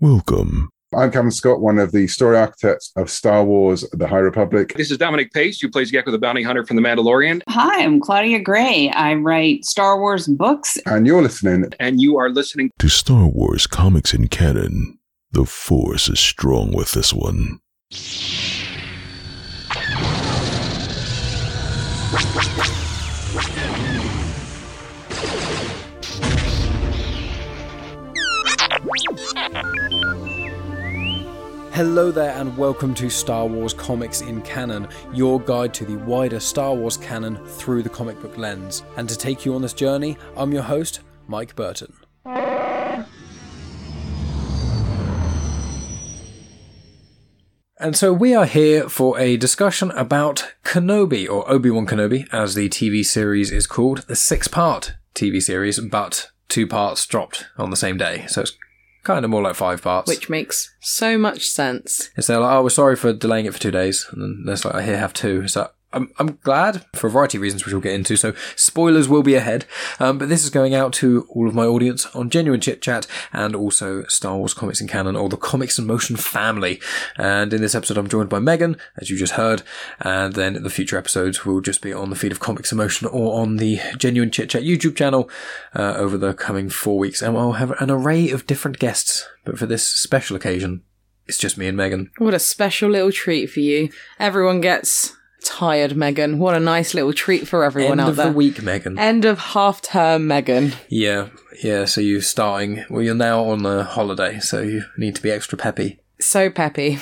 Welcome. I'm Cavan Scott, one of the story architects of Star Wars The High Republic. This is Dominic Pace, who plays Gekko the Bounty Hunter from The Mandalorian. Hi, I'm Claudia Gray. I write Star Wars books. And you're listening. And you are listening to Star Wars Comics in Canon. The Force is strong with this one. Hello there, and welcome to Star Wars Comics in Canon, your guide to the wider Star Wars canon through the comic book lens. And to take you on this journey, I'm your host, Mike Burton. And so we are here for a discussion about Kenobi, or Obi Wan Kenobi, as the TV series is called, the six part TV series, but two parts dropped on the same day. So it's kind of more like five parts. Which makes so much sense. It's they're like, oh, we're sorry for delaying it for two days, and then there's like, I here have two. So I'm, I'm glad for a variety of reasons, which we'll get into. So spoilers will be ahead, um, but this is going out to all of my audience on Genuine Chit Chat and also Star Wars Comics in Canon or the Comics in Motion family. And in this episode, I'm joined by Megan, as you just heard, and then the future episodes will just be on the feed of Comics in Motion or on the Genuine Chit Chat YouTube channel uh, over the coming four weeks, and I'll have an array of different guests. But for this special occasion, it's just me and Megan. What a special little treat for you. Everyone gets tired Megan. What a nice little treat for everyone End out of there. the week, Megan. End of half term Megan. Yeah, yeah. So you're starting. Well, you're now on a holiday, so you need to be extra peppy. So peppy.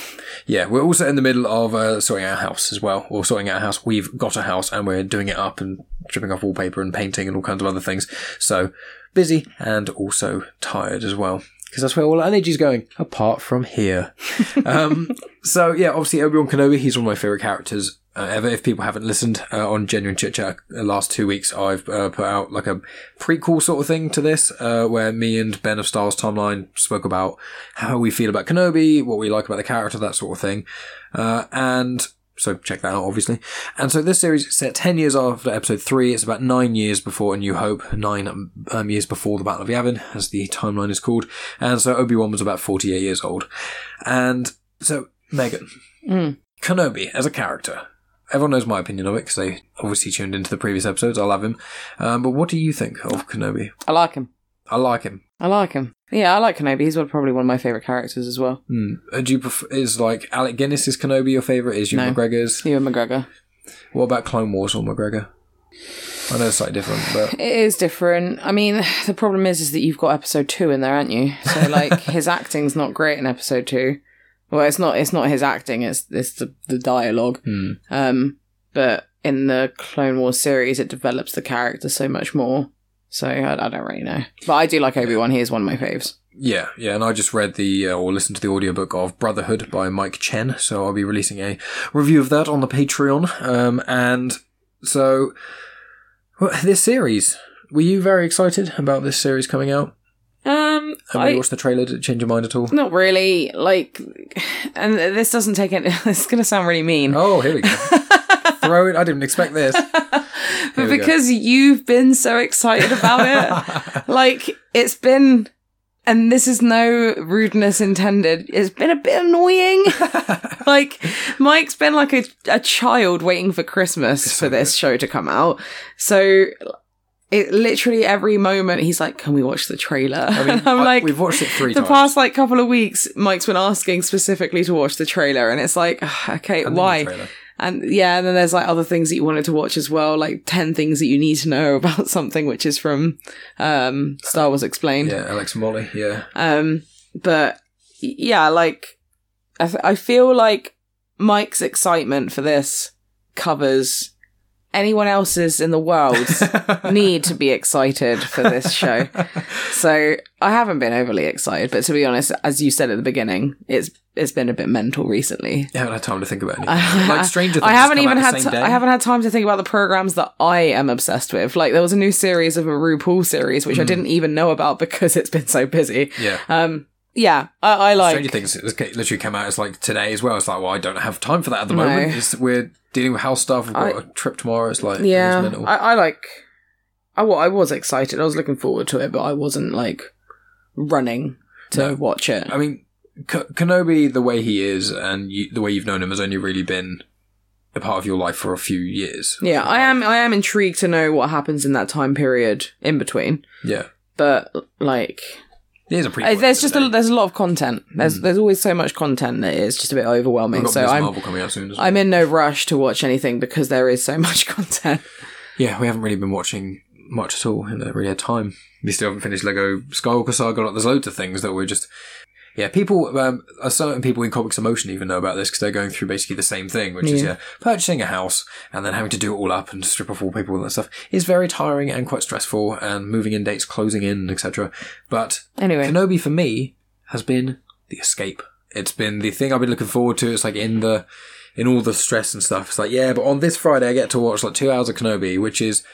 Yeah, we're also in the middle of uh, sorting our house as well, or sorting our house. We've got a house and we're doing it up and stripping off wallpaper and painting and all kinds of other things. So busy and also tired as well because that's where all our energy's going, apart from here. um, so yeah, obviously Obi Wan Kenobi, he's one of my favorite characters uh, ever. If people haven't listened uh, on Genuine Chit Chat the last two weeks, I've uh, put out like a prequel sort of thing to this, uh, where me and Ben of Stars Timeline spoke about how we feel about Kenobi, what we like about the character, that sort of thing, uh, and. So check that out, obviously. And so this series is set 10 years after episode 3. It's about 9 years before A New Hope, 9 um, years before the Battle of Yavin, as the timeline is called. And so Obi-Wan was about 48 years old. And so, Megan, mm. Kenobi as a character, everyone knows my opinion of it because they obviously tuned into the previous episodes. I love him. Um, but what do you think of Kenobi? I like him. I like him. I like him. Yeah, I like Kenobi. He's probably one of my favorite characters as well. Mm. Uh, do you prefer, is like Alec Guinness is Kenobi your favorite? Is you no. McGregor's? Ewan McGregor. What about Clone Wars or McGregor? I know it's slightly different, but it is different. I mean, the problem is, is that you've got episode two in there, aren't you? So like, his acting's not great in episode two. Well, it's not. It's not his acting. It's it's the the dialogue. Mm. Um, but in the Clone Wars series, it develops the character so much more. So I, I don't really know, but I do like Obi Wan. He is one of my faves. Yeah, yeah, and I just read the uh, or listened to the audiobook of Brotherhood by Mike Chen, so I'll be releasing a review of that on the Patreon. Um, and so well, this series, were you very excited about this series coming out? Um, Have I, you watched the trailer? Did it change your mind at all? not really. Like, and this doesn't take it. It's going to sound really mean. Oh, here we go. Throw it. I didn't expect this. but we go. because you've been so excited about it, like it's been, and this is no rudeness intended. It's been a bit annoying. like Mike's been like a, a child waiting for Christmas for this show to come out. So it literally every moment he's like, "Can we watch the trailer?" I mean, I'm I- like, we've watched it three the times. past like couple of weeks, Mike's been asking specifically to watch the trailer, and it's like, okay, And the why? And yeah, and then there's like other things that you wanted to watch as well, like 10 things that you need to know about something, which is from um, Star Wars Explained. Yeah, Alex Molly. Yeah, Um, but yeah, like I, th- I feel like Mike's excitement for this covers anyone else's in the world need to be excited for this show. So I haven't been overly excited, but to be honest, as you said at the beginning, it's it's been a bit mental recently. I haven't had time to think about anything. like Stranger Things. I haven't even had. I haven't had time to think about the programs that I am obsessed with. Like there was a new series of a RuPaul series which I didn't even know about because it's been so busy. Yeah. Um, yeah, I, I like. Stranger Things has literally came out. It's like today as well. It's like, well, I don't have time for that at the No. moment. It's, we're dealing with house stuff. We've got I- a trip tomorrow. It's like, yeah. I, I like. I, I was excited. I was looking forward to it, but I wasn't like running to No. watch it. I mean, K- Kenobi, the way he is, and you, the way you've known him, has only really been a part of your life for a few years. Yeah, I am. I am intrigued to know what happens in that time period in between. Yeah, But like, he is a prequel. uh, there's just a, there's a lot of content. There's there's always so much content that it's just a bit overwhelming. So I'm coming out soon. As well. I'm in no rush to watch anything because there is so much content. Yeah, we haven't really been watching much at all. in haven't really had time. We still haven't finished Lego Skywalker Saga. Like, There's loads of things that we're just. Yeah, people, um, certain people in Comics Emotion even know about this because they're going through basically the same thing, which is Yeah. yeah, purchasing a house and then having to do it all up and strip off wallpaper and that stuff is very tiring and quite stressful and moving in dates, closing in, etc. But Anyway, Kenobi for me has been the escape. It's been the thing I've been looking forward to. It's like in the in all the stress and stuff. It's like yeah, but on this Friday I get to watch like two hours of Kenobi, which is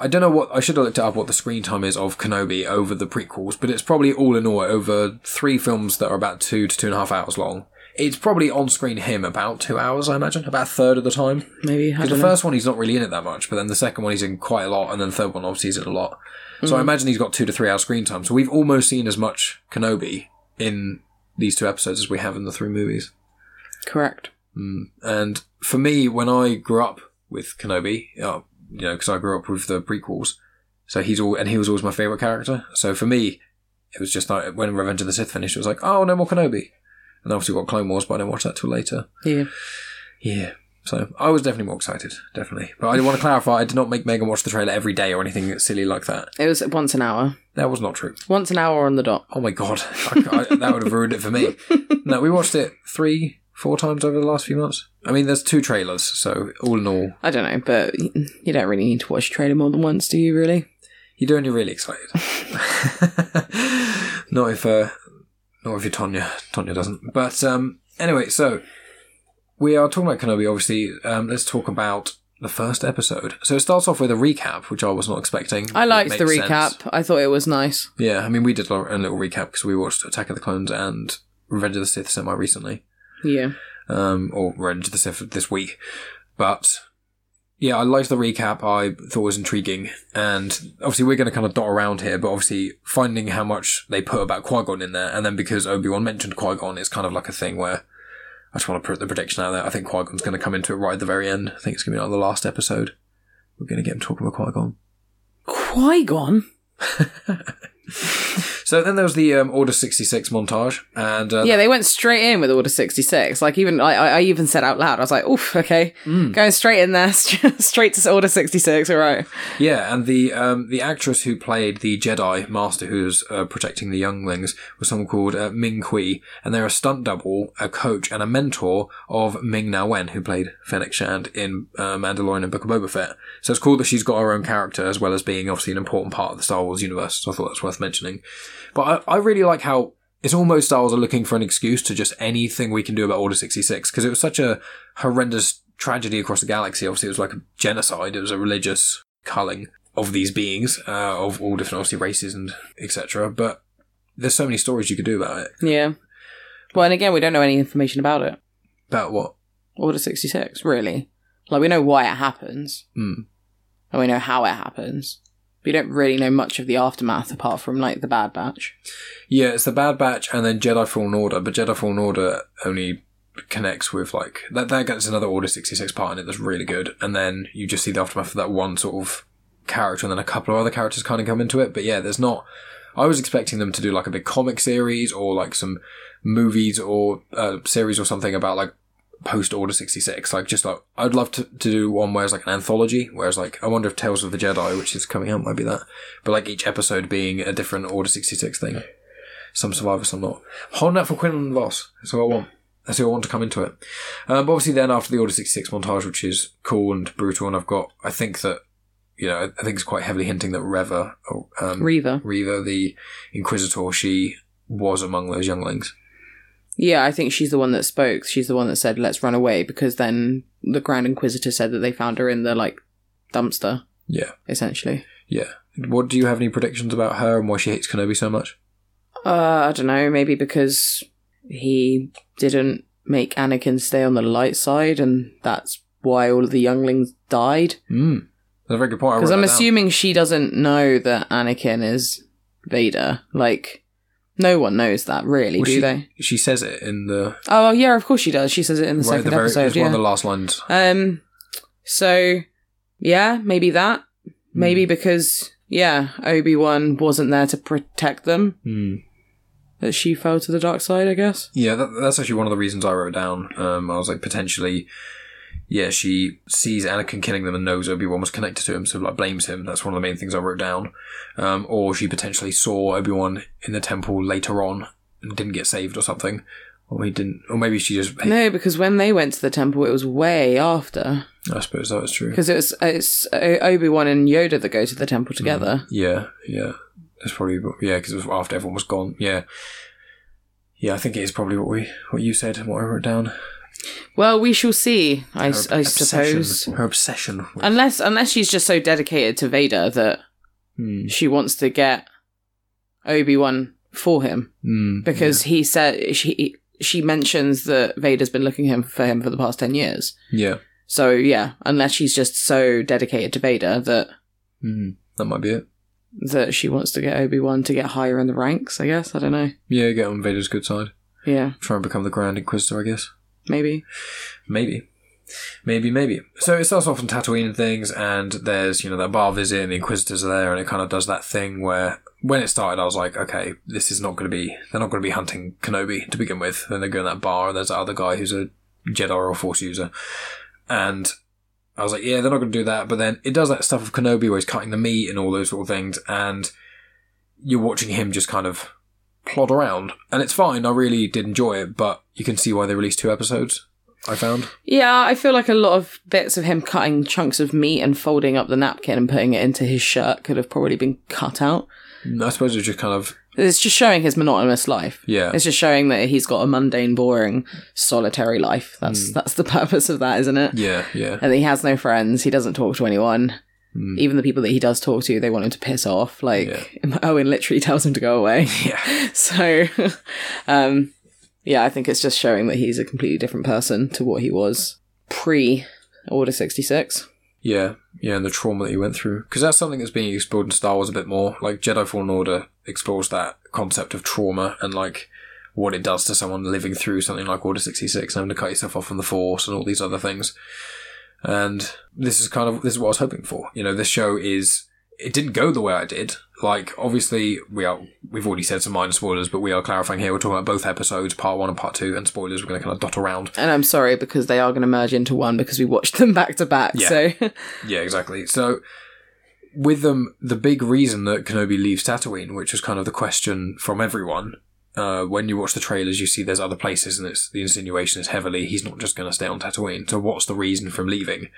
I don't know what I should have looked up what the screen time is of Kenobi over the prequels, but it's probably all in all over three films that are about two to two and a half hours long. It's probably on screen him about two hours, I imagine, about a third of the time. maybe Because the know. first one he's not really in it that much, but then the second one he's in quite a lot, and then the third one obviously he's in a lot. So Mm. I imagine he's got two to three hours screen time. So we've almost seen as much Kenobi in these two episodes as we have in the three movies. correct. And for me, when I grew up with Kenobi, uh, you know, because I grew up with the prequels, so he's all and he was always my favorite character. So for me, it was just like when Revenge of the Sith finished, it was like, oh, no more Kenobi. And obviously got Clone Wars, but I didn't watch that till later. Yeah. Yeah. So I was definitely more excited, definitely. But I want to clarify, I did not make Megan watch the trailer every day or anything silly like that. It was once an hour. That was not true. Once an hour on the dot. Oh my god, I, I, that would have ruined it for me. No, we watched it three, four times over the last few months. I mean, there's two trailers, so all in all, I don't know, but you don't really need to watch a trailer more than once, do you? Really? you're doing you're really excited. not if, uh, not if you're Tonya. Tonya doesn't. But um, anyway, so we are talking about Kenobi. Obviously, um, let's talk about the first episode. So it starts off with a recap, which I was not expecting. I liked the recap. sense. I thought it was nice. Yeah, I mean, we did a a little recap because we watched Attack of the Clones and Revenge of the Sith semi recently, Yeah. um, or of the Sith this week. But yeah, I liked the recap. I thought it was intriguing, and obviously we're going to kind of dot around here. But obviously, finding how much they put about Qui Gon in there, and then because Obi Wan mentioned Qui Gon, it's kind of like a thing where. I just want to put the prediction out there. I think Qui Gon's going to come into it right at the very end. I think it's going to be like the last episode. We're going to get him talking about Qui Gon. Qui Gon. So then there was the um, Order 66 montage, and uh, Yeah, they went straight in with Order sixty six. Like even I, I I even said out loud, I was like, "Oof, okay, Mm. going straight in there, straight to Order sixty six. All right." Yeah, and the um, the actress who played the Jedi Master who's uh, protecting the younglings was someone called uh, Ming Qiu, and they're a stunt double, a coach, and a mentor of Ming Na Wen, who played Fennec Shand in uh, Mandalorian and Book of Boba Fett. So it's cool that she's got her own character as well as being obviously an important part of the Star Wars universe. So I thought that's worth mentioning. But I, I really like how it's almost Wars are looking for an excuse to just anything we can do about Order 66 because it was such a horrendous tragedy across the galaxy. Obviously, it was like a genocide. It was a religious culling of these beings, uh, of all different obviously races and etc. But there's so many stories you could do about it. Yeah. Well, and again, we don't know any information about it. About what? Order sixty six, really. Like we know why it happens, Hmm. and we know how it happens. You don't really know much of the aftermath apart from like the Bad Batch. Yeah, it's the Bad Batch and then Jedi Fallen Order, but Jedi Fallen Order only connects with like that. That gets another Order sixty six part in it that's really good, and then you just see the aftermath of that one sort of character, and then a couple of other characters kind of come into it. But yeah, there's not. I was expecting them to do like a big comic series or like some movies or uh, series or something about like post Order 66. Like, just like, I'd love to, to do one where it's like an anthology, whereas like, I wonder if Tales of the Jedi, which is coming out, might be that. But like each episode being a different Order 66 thing. Some survive, some not. Holding out for Quinlan Vos. That's what I want. That's who I want to come into it. Um, but obviously then after the Order 66 montage, which is cool and brutal, and I've got, I think that, you know, I think it's quite heavily hinting that Reva, um, Reva. Reva, the Inquisitor, she was among those younglings. Yeah, I think she's the one that spoke. She's the one that said, "Let's run away," because then the Grand Inquisitor said that they found her in the like dumpster, Yeah. essentially. Yeah. What do you have any predictions about her and why she hates Kenobi so much? Uh, I don't know. Maybe because he didn't make Anakin stay on the light side, and that's why all of the younglings died. Hmm. That's a very good point. Because I'm that down. assuming she doesn't know that Anakin is Vader. Like, No one knows that, really, Well, do she, they? She says it in the Oh, yeah, of course she does. She says it in the right second the very. episode. it's Yeah. one of the last lines. Um, so yeah, maybe that. Hmm. Maybe because yeah, Obi Wan wasn't there to protect them. Hmm. That she fell to the dark side, I guess. Yeah, that, that's actually one of the reasons I wrote down. Um, I was like, potentially, yeah, she sees Anakin killing them and knows Obi Wan was connected to him, so like blames him. That's one of the main things I wrote down. Um, or she potentially saw Obi Wan in the temple later on and didn't get saved or something, or he didn't, or maybe she just. No, because when they went to the temple, it was way after. I suppose that was true. Because it was it's Obi Wan and Yoda that go to the temple together. Yeah, yeah, it's probably yeah because it was after everyone was gone. Yeah, yeah, I think it is probably what we what you said and what I wrote down. Well, we shall see. I, Her I obsession- suppose. her obsession. With, Unless unless she's just so dedicated to Vader that Hmm, she wants to get Obi Wan for him. hmm, because he said she she mentions that Vader's been looking him for him for the past ten years. yeah, So yeah, unless she's just so dedicated to Vader that hmm, that might be it. that she wants to get Obi Wan to get higher in the ranks, I guess. I don't know. Yeah, get on Vader's good side. Yeah, Try and become the Grand Inquisitor, I guess. Maybe. Maybe. Maybe, maybe. So it starts off on Tatooine and things, and there's, you know, that bar visit, and the Inquisitors are there, and it kind of does that thing where, when it started, I was like, okay, this is not going to be, they're not going to be hunting Kenobi to begin with. Then they go in that bar, and there's that other guy who's a Jedi or Force user. And I was like, yeah, they're not going to do that. But then it does that stuff of Kenobi where he's cutting the meat and all those sort of things, and you're watching him just kind of plod around. And it's fine, I really did enjoy it, but you can see why they released two episodes, I found. Yeah, I feel like a lot of bits of him cutting chunks of meat and folding up the napkin and putting it into his shirt could have probably been cut out. I suppose it's just kind of It's just showing his monotonous life. yeah, It's just showing that he's got a mundane, boring, solitary life. That's hmm. that's the purpose of that, isn't it? yeah, yeah, and he has no friends. He doesn't talk to anyone. Mm. Even the people that he does talk to, they want him to piss off. Like Owen literally tells him to go away. yeah, So, um, yeah, I think it's just showing that he's a completely different person to what he was pre Order sixty six. yeah, yeah, and the trauma that he went through because that's something that's being explored in Star Wars a bit more. Like Jedi Fallen Order explores that concept of trauma and like what it does to someone living through something like Order sixty six, having to cut yourself off from the Force and all these other things. And this is kind of this is what I was hoping for. You know, this show is it didn't go the way I did. Like, obviously, we are we've already said some minor spoilers, but we are clarifying here. We're talking about both episodes, part one and part two, and spoilers. We're going to kind of dot around. And I'm sorry because they are going to merge into one because we watched them back to back. Yeah. So, Yeah, exactly. So, with them, the big reason that Kenobi leaves Tatooine, which was kind of the question from everyone, uh, when you watch the trailers, you see there's other places, and it's the insinuation is heavily he's not just going to stay on Tatooine. So, what's the reason for him leaving?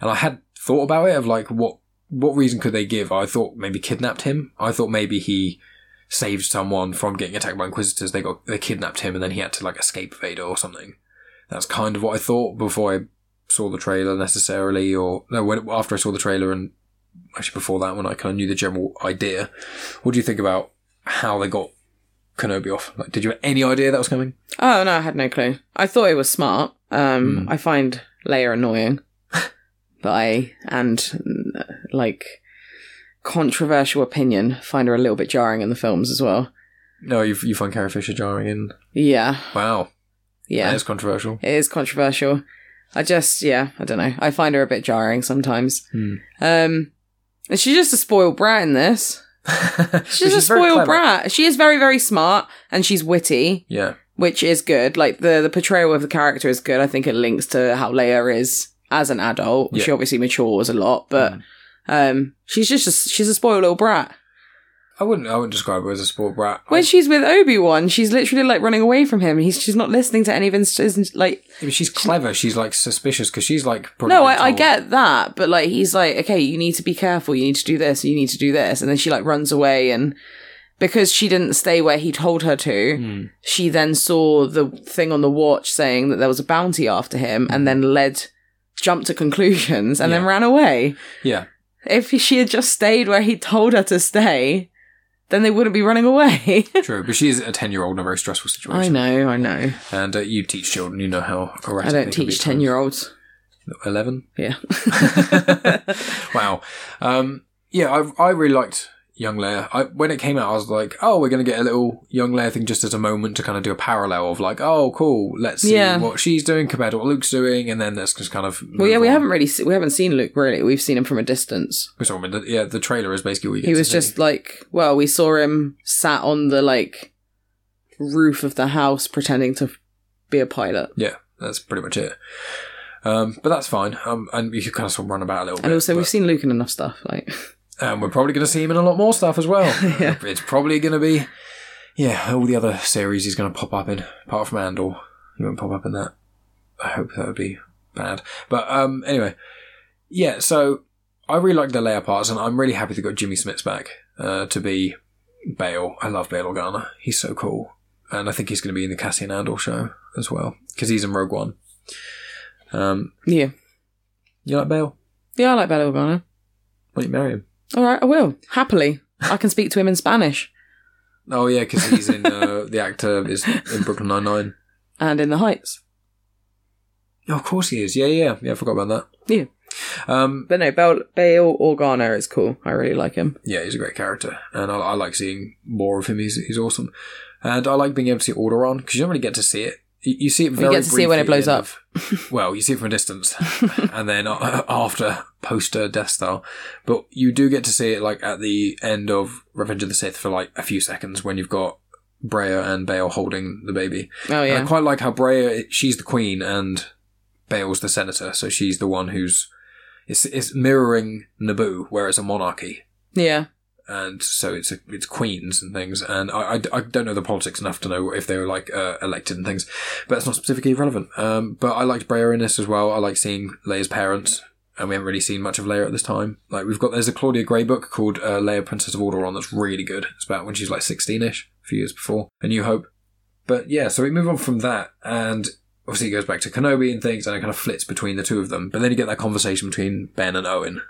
And I had thought about it of like what what reason could they give? I thought maybe kidnapped him. I thought maybe he saved someone from getting attacked by Inquisitors. They got they kidnapped him, and then he had to like escape Vader or something. That's kind of what I thought before I saw the trailer necessarily, or no, when, after I saw the trailer and actually before that, when I kind of knew the general idea. What do you think about how they got Kenobi off? Like, did you have any idea that was coming? oh no, I had no clue. I thought it was smart. Um, Hmm. I find Leia annoying, but I and like controversial opinion find her a little bit jarring in the films as well. No, you you find Carrie Fisher jarring in. Yeah, Wow, yeah. that is controversial. It is controversial. I just, yeah, I don't know. I find her a bit jarring sometimes. Hmm. Um, and she's just a spoiled brat in this. She's, a spoiled brat. She is very, very smart and she's witty, Yeah, which is good. Like the the portrayal of the character is good. I think it links to how Leia is as an adult. She obviously matures a lot, but Mm. um, she's just a, she's a spoiled little brat. I wouldn't I wouldn't describe her as a sport brat. When I- she's with Obi Wan, she's literally like running away from him. He's she's not listening to any of his like she's clever. She's like suspicious because she's like. No, I, I get that, but like he's like, okay, you need to be careful. You need to do this. You need to do this, and then she like runs away, and because she didn't stay where he told her to, Hmm. she then saw the thing on the watch saying that there was a bounty after him, and then led, jumped to conclusions, and then ran away. Yeah, If she had just stayed where he told her to stay, then they wouldn't be running away. true. But she's a ten-year-old in a very stressful situation. I know, I know. And uh, you teach children, you know how erratic I don't teach 10 year olds. Eleven. Yeah. wow. Um, yeah, I, I really liked young Leia. I, when it came out, I was like, oh, we're going to get a little young Leia thing just as a moment to kind of do a parallel of like, oh, cool, let's see Yeah. what she's doing compared to what Luke's doing, and then let's just kind of. Well, yeah, we on. haven't really se- we haven't seen Luke really. We've seen him from a distance. Which I mean, the- yeah, the trailer is basically what He was see. just like, well, we saw him sat on the like roof of the house pretending to be a pilot. Yeah, that's pretty much it. Um, but that's fine. Um, and you can kind of sort of run about a little bit. And also, but- we've seen Luke in enough stuff. Like, And we're probably going to see him in a lot more stuff as well. Yeah. It's probably going to be, yeah, all the other series he's going to pop up in, apart from Andor. He won't pop up in that. I hope that would be bad. But um, anyway, yeah, so I really like the Leia parts, and I'm really happy they got Jimmy Smits back uh, to be Bail. I love Bail Organa. He's so cool. And I think he's going to be in the Cassian Andor show as well, because he's in Rogue One. Um, yeah, you like Bail? yeah, I like Bella Organa. Why don't you marry him? All right, I will happily. I can speak to him in Spanish Oh yeah, because he's in uh, the actor is in Brooklyn Nine Nine. and in the Heights. Oh, of course he is. Yeah, yeah, yeah. I forgot about that. Yeah. Um, But no, Bail, Bail Organa is cool. I really like him. yeah, he's a great character, and I, I like seeing more of him. He's he's awesome, and I like being able to see Alderaan because you don't really get to see it. You, see it very. You get to see it when it blows up. well, you see it from a distance, and then uh, after poster Death Star, but you do get to see it like at the end of Revenge of the Sith for like a few seconds when you've got Breha and Bail holding the baby. Oh And I yeah, quite like how Breha, she's the queen and Bail's the senator, so she's the one who's it's it's mirroring Naboo, where it's a monarchy, yeah. And so it's a, it's queens and things. And I, I, I don't know the politics enough to know if they were like uh, elected and things, but it's not specifically relevant. Um, but I liked Breha in this as well. I like seeing Leia's parents. And we haven't really seen much of Leia at this time. Like we've got, there's a Claudia Gray book called uh, Leia, Princess of Alderaan that's really good. It's about when she's like 16ish, a few years before A New Hope. But yeah, so we move on from that, and obviously it goes back to Kenobi and things, and it kind of flits between the two of them. But then you get that conversation between Ben and Owen,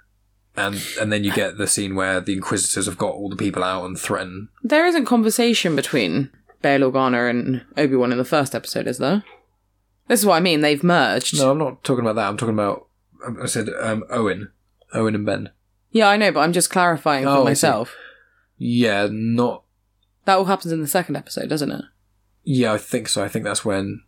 and and then you get the scene where the Inquisitors have got all the people out and threaten. There isn't conversation between Bail Organa and Obi Wan in the first episode, is there? This is what I mean. They've merged. No, I'm not talking about that. I'm talking about I said um, Owen, Owen and Ben. Yeah, I know, but I'm just clarifying Oh, for myself. Yeah, not. That all happens in the second episode, doesn't it? Yeah, I think so. I think that's when.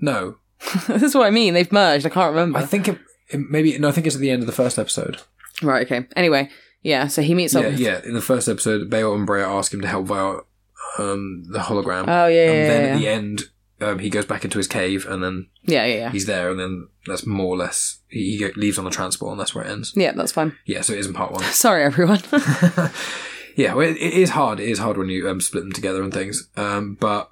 No, this is what I mean. They've merged. I can't remember. I think it, it maybe no. I think it's at the end of the first episode. Right. Okay. Anyway, yeah. So he meets up. Yeah, with- yeah. In the first episode, Bail and Breha ask him to help via um, the hologram. Oh yeah, yeah, and then yeah, at the end, um, he goes back into his cave, and then yeah, yeah, yeah. he's there, and then that's more or less he, he leaves on the transport, and that's where it ends. Yeah, that's fine. Yeah, so it isn't part one. Sorry, everyone. yeah, well, it, it is hard. It is hard when you um, split them together and things. Um, but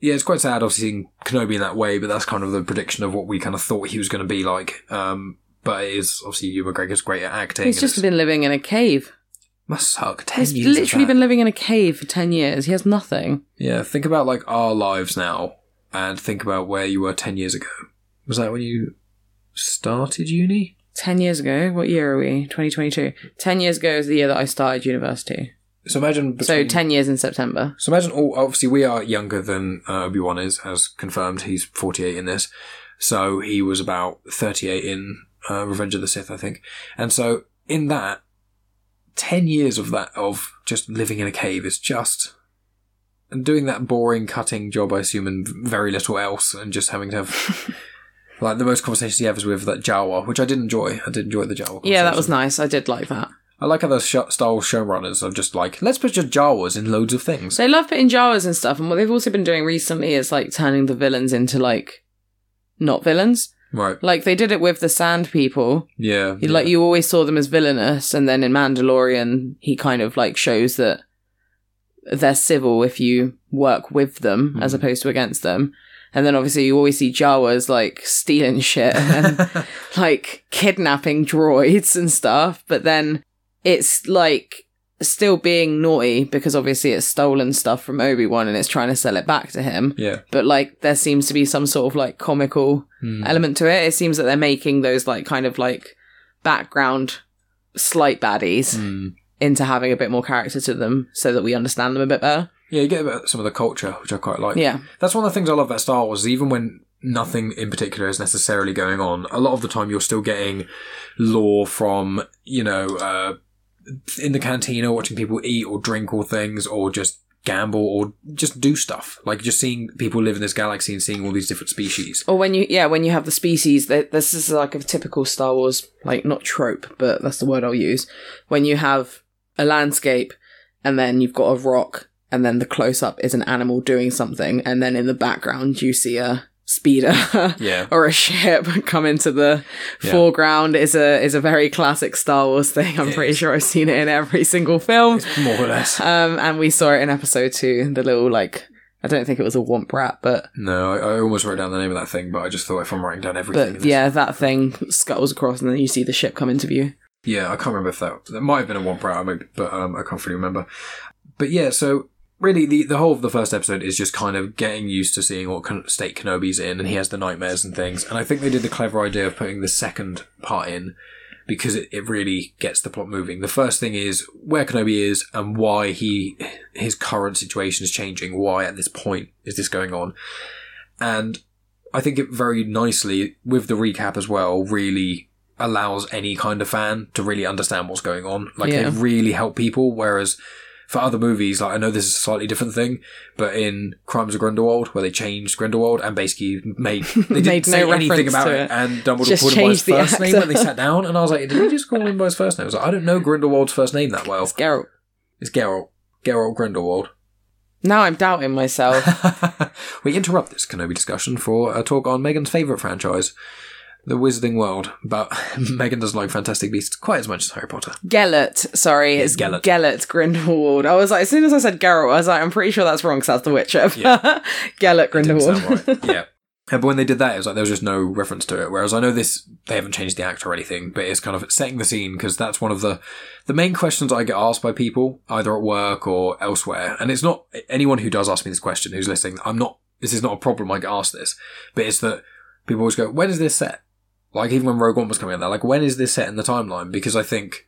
yeah, it's quite sad, obviously seeing Kenobi in that way. But that's kind of the prediction of what we kind of thought he was going to be like. Um, but it is obviously Ewan McGregor's great at acting. He's just been living in a cave. must suck. Ten He's years. literally been living in a cave for ten years. He has nothing. Yeah, think about like our lives now, and think about where you were ten years ago. Was that when you started uni? Ten years ago. What year are we? Twenty twenty two. Ten years ago is the year that I started university. So imagine. So ten years in September. So imagine, all, obviously, we are younger than uh, Obi Wan is, as confirmed. He's 48 in this. So he was about 38 in uh, Revenge of the Sith, I think. And so in that, 10 years of that, of just living in a cave is just. And doing that boring cutting job, I assume, and very little else, and just having to have. like the most conversations he has with that Jawa, which I did enjoy. I did enjoy the Jawa. Yeah, that was nice. I did like that. I like how the sh- Wars showrunners are just like, let's put just Jawas in loads of things. They love putting Jawas and stuff, and what they've also been doing recently is like turning the villains into like not villains. Right. Like they did it with the Sand People. Yeah. You- Like you always saw them as villainous, and then in Mandalorian, he kind of like shows that they're civil if you work with them as Mhm. opposed to against them. And then obviously you always see Jawas like stealing shit and like kidnapping droids and stuff, but then it's like still being naughty because obviously it's stolen stuff from Obi-Wan and it's trying to sell it back to him. Yeah. But like there seems to be some sort of like comical Hmm. element to it. It seems that they're making those like kind of like background slight baddies Hmm. into having a bit more character to them so that we understand them a bit better. Yeah, you get about some of the culture, which I quite like. Yeah. That's one of the things I love about Star Wars, even when nothing in particular is necessarily going on, a lot of the time you're still getting lore from, you know, uh, in the cantina watching people eat or drink or things or just gamble or just do stuff. Like just seeing people live in this galaxy and seeing all these different species. Or when you, yeah, when you have the species, that this is like a typical Star Wars, like not trope, but that's the word I'll use. When you have a landscape and then you've got a rock and then the close up is an animal doing something and then in the background you see a speeder Yeah. or a ship come into the Yeah. foreground is a is a very classic Star Wars thing. I'm It pretty is. sure I've seen it in every single film. More or less. Um, and we saw it in episode two. The little like, I don't think it was a womp rat, but No, I, I almost wrote down the name of that thing, but I just thought if I'm writing down everything. but yeah, that thing scuttles across, and then you see the ship come into view. Yeah, I can't remember if that that might have been a one rat, but um, I can't fully remember. But yeah, so really, the the whole of the first episode is just kind of getting used to seeing what kind state Kenobi's in, and he has the nightmares and things. And I think they did the clever idea of putting the second part in because it, it really gets the plot moving. The first thing is where Kenobi is and why he his current situation is changing. Why at this point is this going on? And I think it very nicely with the recap as well really allows any kind of fan to really understand what's going on. Like Yeah. they really help people. Whereas for other movies, like I know this is a slightly different thing, but in Crimes of Grindelwald, where they changed Grindelwald and basically made they didn't Made no say anything about it, it. and Dumbledore Just called him by his changed the first name when they sat down, and I was like, did he just call him by his first name? I was like, I don't know Grindelwald's first name that well. It's Geralt. It's Geralt. Geralt Grindelwald. Now I'm doubting myself. we interrupt this Kenobi discussion for a talk on Megan's favourite franchise, The Wizarding World. But Megan doesn't like Fantastic Beasts quite as much as Harry Potter. Gellert, sorry, it's Gellert. Gellert. Grindelwald. I was like, as soon as I said Geralt, I was like, I'm pretty sure that's wrong because that's The Witcher. Yeah. Gellert Grindelwald. right. yeah. But when they did that, it was like there was just no reference to it. Whereas I know this, they haven't changed the actor or anything, but it's kind of setting the scene because that's one of the the main questions I get asked by people either at work or elsewhere. And it's not anyone who does ask me this question who's listening. I'm not. This is not a problem. I get asked this, but it's that people always go, "When is this set?" Like even when Rogue One was coming out, they're like, "When is this set in the timeline?" Because I think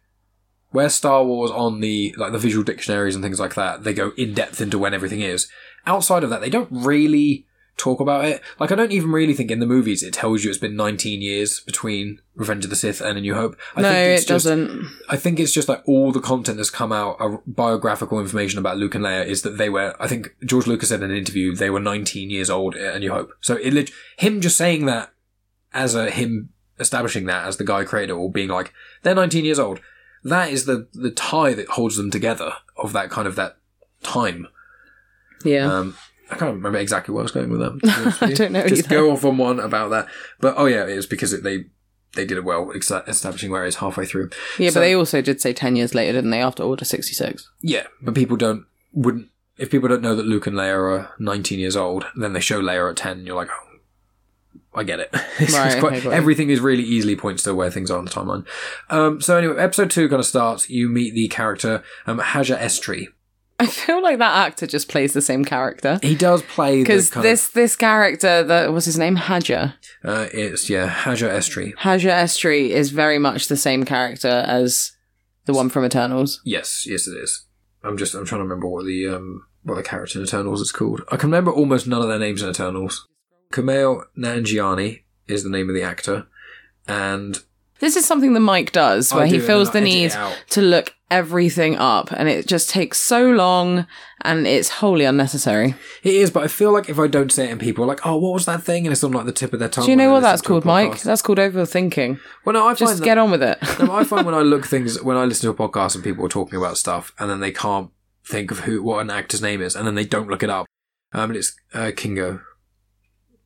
where Star Wars on the like the visual dictionaries and things like that, they go in depth into when everything is. Outside of that, they don't really talk about it. Like I don't even really think in the movies it tells you it's been 19 years between Revenge of the Sith and A New Hope. I no, think it it's just, doesn't. I think it's just like all the content that's come out, uh, biographical information about Luke and Leia is that they were, I think George Lucas said in an interview, they were 19 years old at A New Hope. So it, him just saying that as a, him establishing that as the guy creator or being like, they're 19 years old. That is the, the tie that holds them together of that kind of that time. Yeah. Um, I can't remember exactly where I was going with that. to be honest with I don't know Just either. go off on one about that. But oh yeah, it was because it, they they did it well, establishing where it is halfway through. yeah, so- but they also did say 10 years later, didn't they, after Order 66? Yeah, but people don't wouldn't if people don't know that Luke and Leia are 19 years old, then they show Leia at 10. And you're like, oh, I get it. Right, quite- okay, everything is really easily points to where things are on the timeline. Um, so anyway, episode two kind of starts. You meet the character um, Haja Estree. I feel like that actor just plays the same character. He does play Because this this character, that was his name, Haja. Of, uh, it's yeah Haja Estree. Haja Estree is very much the same character as the one from Eternals. Yes, yes, it is. I'm just I'm trying to remember what the um what the character in Eternals is called. I can remember almost none of their names in Eternals. Kumail Nanjiani is the name of the actor, and This is something that Mike does, where do, he feels the then I edit need to look everything up, and it just takes so long, and it's wholly unnecessary. it is. But I feel like if I don't say it, and people are like, "Oh, what was that thing?" and it's on like the tip of their tongue. Do you know what that's called, Mike? That's called overthinking. Well, no, I find Just that- get on with it. No, I find when I look things when I listen to a podcast and people are talking about stuff and then they can't think of who what an actor's name is and then they don't look it up. Um, it's uh, Kingo.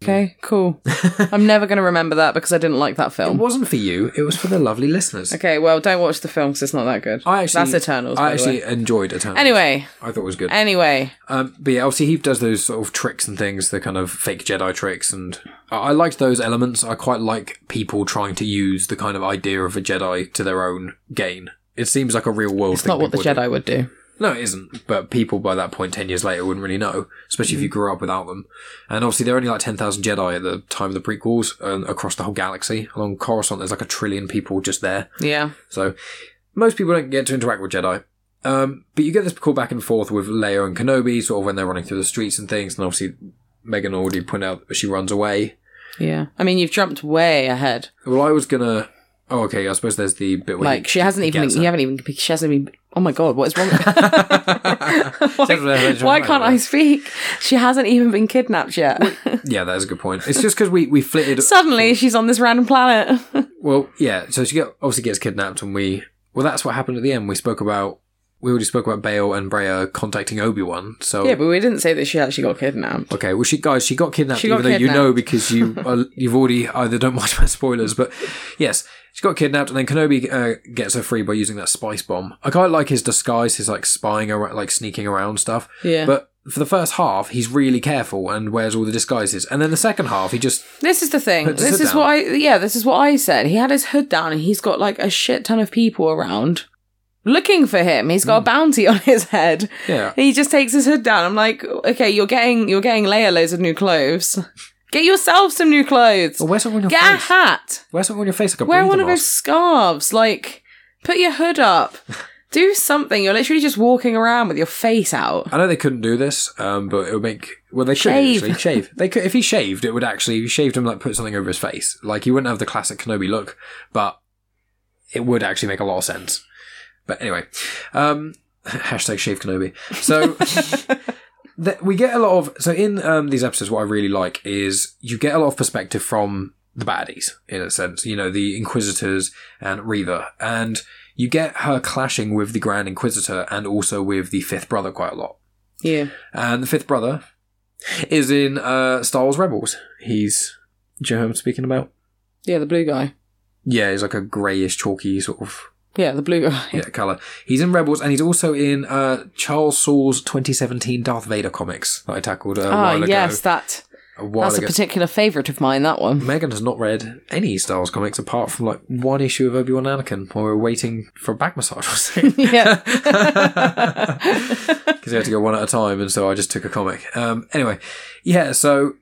Okay, cool. I'm never going to remember that because I didn't like that film. It film. wasn't for you. It was for the lovely listeners. Okay, well, don't watch the film because it's not that good. I actually That's Eternals. I by the actually way. enjoyed Eternals. Anyway, I thought it was good. anyway, Um, but yeah, obviously he does those sort of tricks and things, the kind of fake Jedi tricks, and I, I liked those elements. I quite like people trying to use the kind of idea of a Jedi to their own gain. It seems like a real world. it's thing not what the people do. Jedi would do. No, it isn't. But people by that point, ten years later, wouldn't really know, especially if you grew up without them. And obviously, there are only like ten thousand Jedi at the time of the prequels, and across the whole galaxy. Along Coruscant, there's like a trillion people just there. Yeah. So most people don't get to interact with Jedi. Um, but you get this call back and forth with Leia and Kenobi, sort of when they're running through the streets and things. And obviously, Megan already pointed out that she runs away. Yeah. I mean, you've jumped way ahead. Well, I was gonna, Oh, okay. I suppose there's the bit where Like she hasn't he even. You haven't even. She hasn't even. Oh my god, what is wrong? why, Why why can't I speak? She hasn't even been kidnapped yet. Yeah, that is a good point. It's just because we we flitted. Suddenly, she's on this random planet. Well, yeah. So she get, obviously gets kidnapped, and we. Well, that's what happened at the end. We spoke about. We already spoke about Bail and Breha contacting Obi Wan. So yeah, but we didn't say that she actually got kidnapped. Okay, well, she guys, she got kidnapped. She got even though you know because you are, you've already either don't watch my spoilers, but yes, she got kidnapped, and then Kenobi uh, gets her free by using that spice bomb. I quite like his disguise, his like spying around, like sneaking around stuff. Yeah. But for the first half, he's really careful and wears all the disguises, and then the second half, he just This is the thing. This is down. what I yeah, this is what I said. He had his hood down and he's got like a shit ton of people around looking for him. He's got a bounty on his head. yeah. He just takes his hood down. I'm like, okay, you're getting you're getting Leia loads of new clothes. Get yourself some new clothes. Well, wear something on your Get a hat. Wear something on your face like a Wear one of those scarves. Like, put your hood up. Do something. You're literally just walking around with your face out. I know they couldn't do this, um, but it would make well they could actually shave. They could if he shaved, it would actually if he shaved him like put something over his face. Like he wouldn't have the classic Kenobi look, but it would actually make a lot of sense. But anyway, um, hashtag shave Kenobi. So th- we get a lot of so in um, these episodes. What I really like is you get a lot of perspective from the baddies in a sense. You know the Inquisitors and Reva, and you get her clashing with the Grand Inquisitor and also with the Fifth Brother quite a lot. Yeah. And the fifth brother is in uh, Star Wars Rebels. He's. Do you know who I'm speaking about? Yeah, the blue guy. Yeah, he's like a greyish, chalky sort of Yeah, the blue guy. yeah, colour. He's in Rebels and he's also in uh, Charles Soule's 2017 Darth Vader comics that I tackled uh, a Ah, while yes, that A while that's a particular favourite of mine. That one. Megan has not read any Star Wars comics apart from like one issue of Obi Wan Anakin while we were waiting for a back massage or something. Yeah. because I had to go one at a time, and so I just took a comic. Um, anyway, yeah, so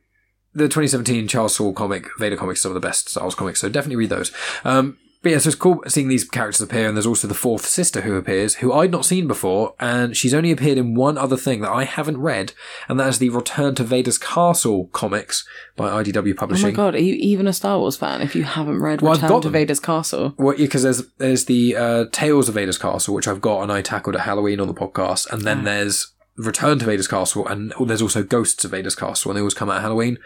the 2017 Charles Soule comic, Vader comics, some of the best Star Wars comics, so definitely read those. Um, but yeah, so it's cool seeing these characters appear, and there's also the fourth sister who appears, who I'd not seen before, and she's only appeared in one other thing that I haven't read, and that is the Return to Vader's Castle comics by IDW Publishing. Oh my god, are you even a Star Wars fan if you haven't read Well, Return to them. Vader's Castle? Well, yeah, because there's there's the uh, Tales of Vader's Castle, which I've got and I tackled at Halloween on the podcast, and then there's Return to Vader's Castle, and there's also Ghosts of Vader's Castle, and they always come out at Halloween.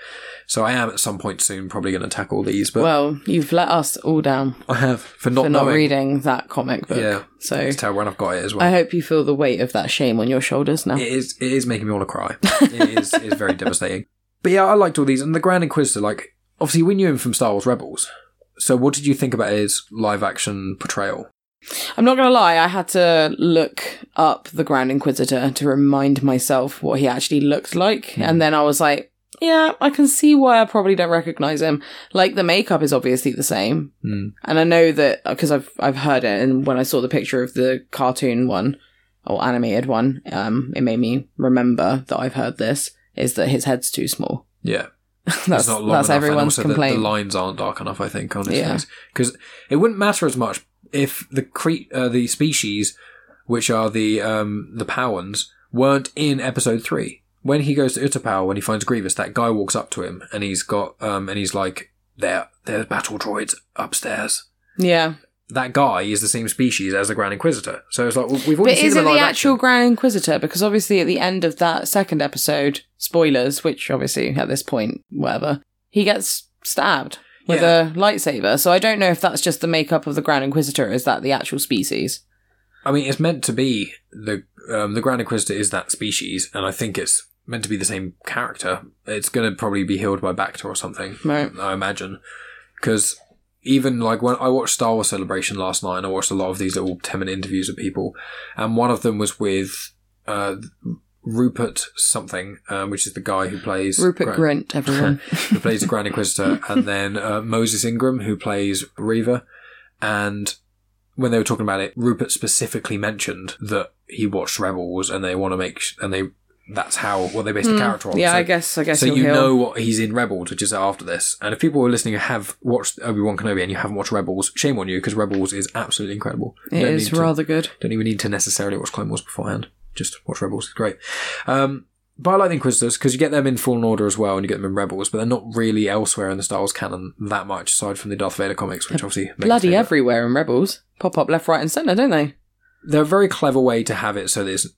So I am at some point soon probably going to tackle these, but Well, you've let us all down I have for not for not knowing. reading that comic book. Yeah, So it's terrible, and I've got it as well. I hope you feel the weight of that shame on your shoulders now. It is it is making me want to cry. it is it is very devastating. But yeah, I liked all these, and the Grand Inquisitor. Like, obviously, we knew him from Star Wars Rebels. So, what did you think about his live action portrayal? I'm not gonna lie, I had to look up the Grand Inquisitor to remind myself what he actually looked like, Hmm. and then I was like, yeah, I can see why I probably don't recognize him. Like the makeup is obviously the same, Hmm. and I know that because I've I've heard it, and when I saw the picture of the cartoon one or animated one, um, it made me remember that I've heard this is that his head's too small. Yeah, that's it's not long that's enough, and everyone's also the- The, lines aren't dark enough, I think, on his Yeah. face because it wouldn't matter as much if the cre- uh, the species, which are the um, the Pau'ans, weren't in Episode Three. When he goes to Utapau, when he finds Grievous, that guy walks up to him and he's got um, and he's like, "There, there's battle droids upstairs." yeah, That guy is the same species as the Grand Inquisitor, so it's like well, we've already But seen is it the live actual action. Grand Inquisitor? Because obviously at the end of that second episode, spoilers, which obviously at this point, whatever, he gets stabbed with Yeah. a lightsaber. So I don't know if that's just the makeup of the Grand Inquisitor. Is that the actual species? I mean, it's meant to be the um, the Grand Inquisitor is that species, and I think it's meant to be the same character. It's going to probably be healed by Bacta or something. Right. I imagine, because even like when I watched Star Wars Celebration last night, and I watched a lot of these little ten minute interviews of people, and one of them was with uh, Rupert something, um, which is the guy who plays Rupert Grand- Grint, everyone. who plays the Grand Inquisitor, and then uh, Moses Ingram, who plays Reva. And when they were talking about it, Rupert specifically mentioned that he watched Rebels, and they want to make, sh- and they that's how what they based the character on. Hmm. yeah, So- I guess. I guess So you heal. know what he's in Rebels, which is after this. And if people who are listening have watched Obi Wan Kenobi and you haven't watched Rebels, shame on you because Rebels is absolutely incredible. You it is need to- rather good. don't even need to necessarily watch Clone Wars beforehand. Just watch Rebels. It's great. Um, but I like the Inquisitors because you get them in Fallen Order as well, and you get them in Rebels, but they're not really elsewhere in the Star Wars canon that much, aside from the Darth Vader comics, which obviously make us Bloody everywhere in Rebels. Pop up left, right, and centre, don't they? They're a very clever way to have it so that it's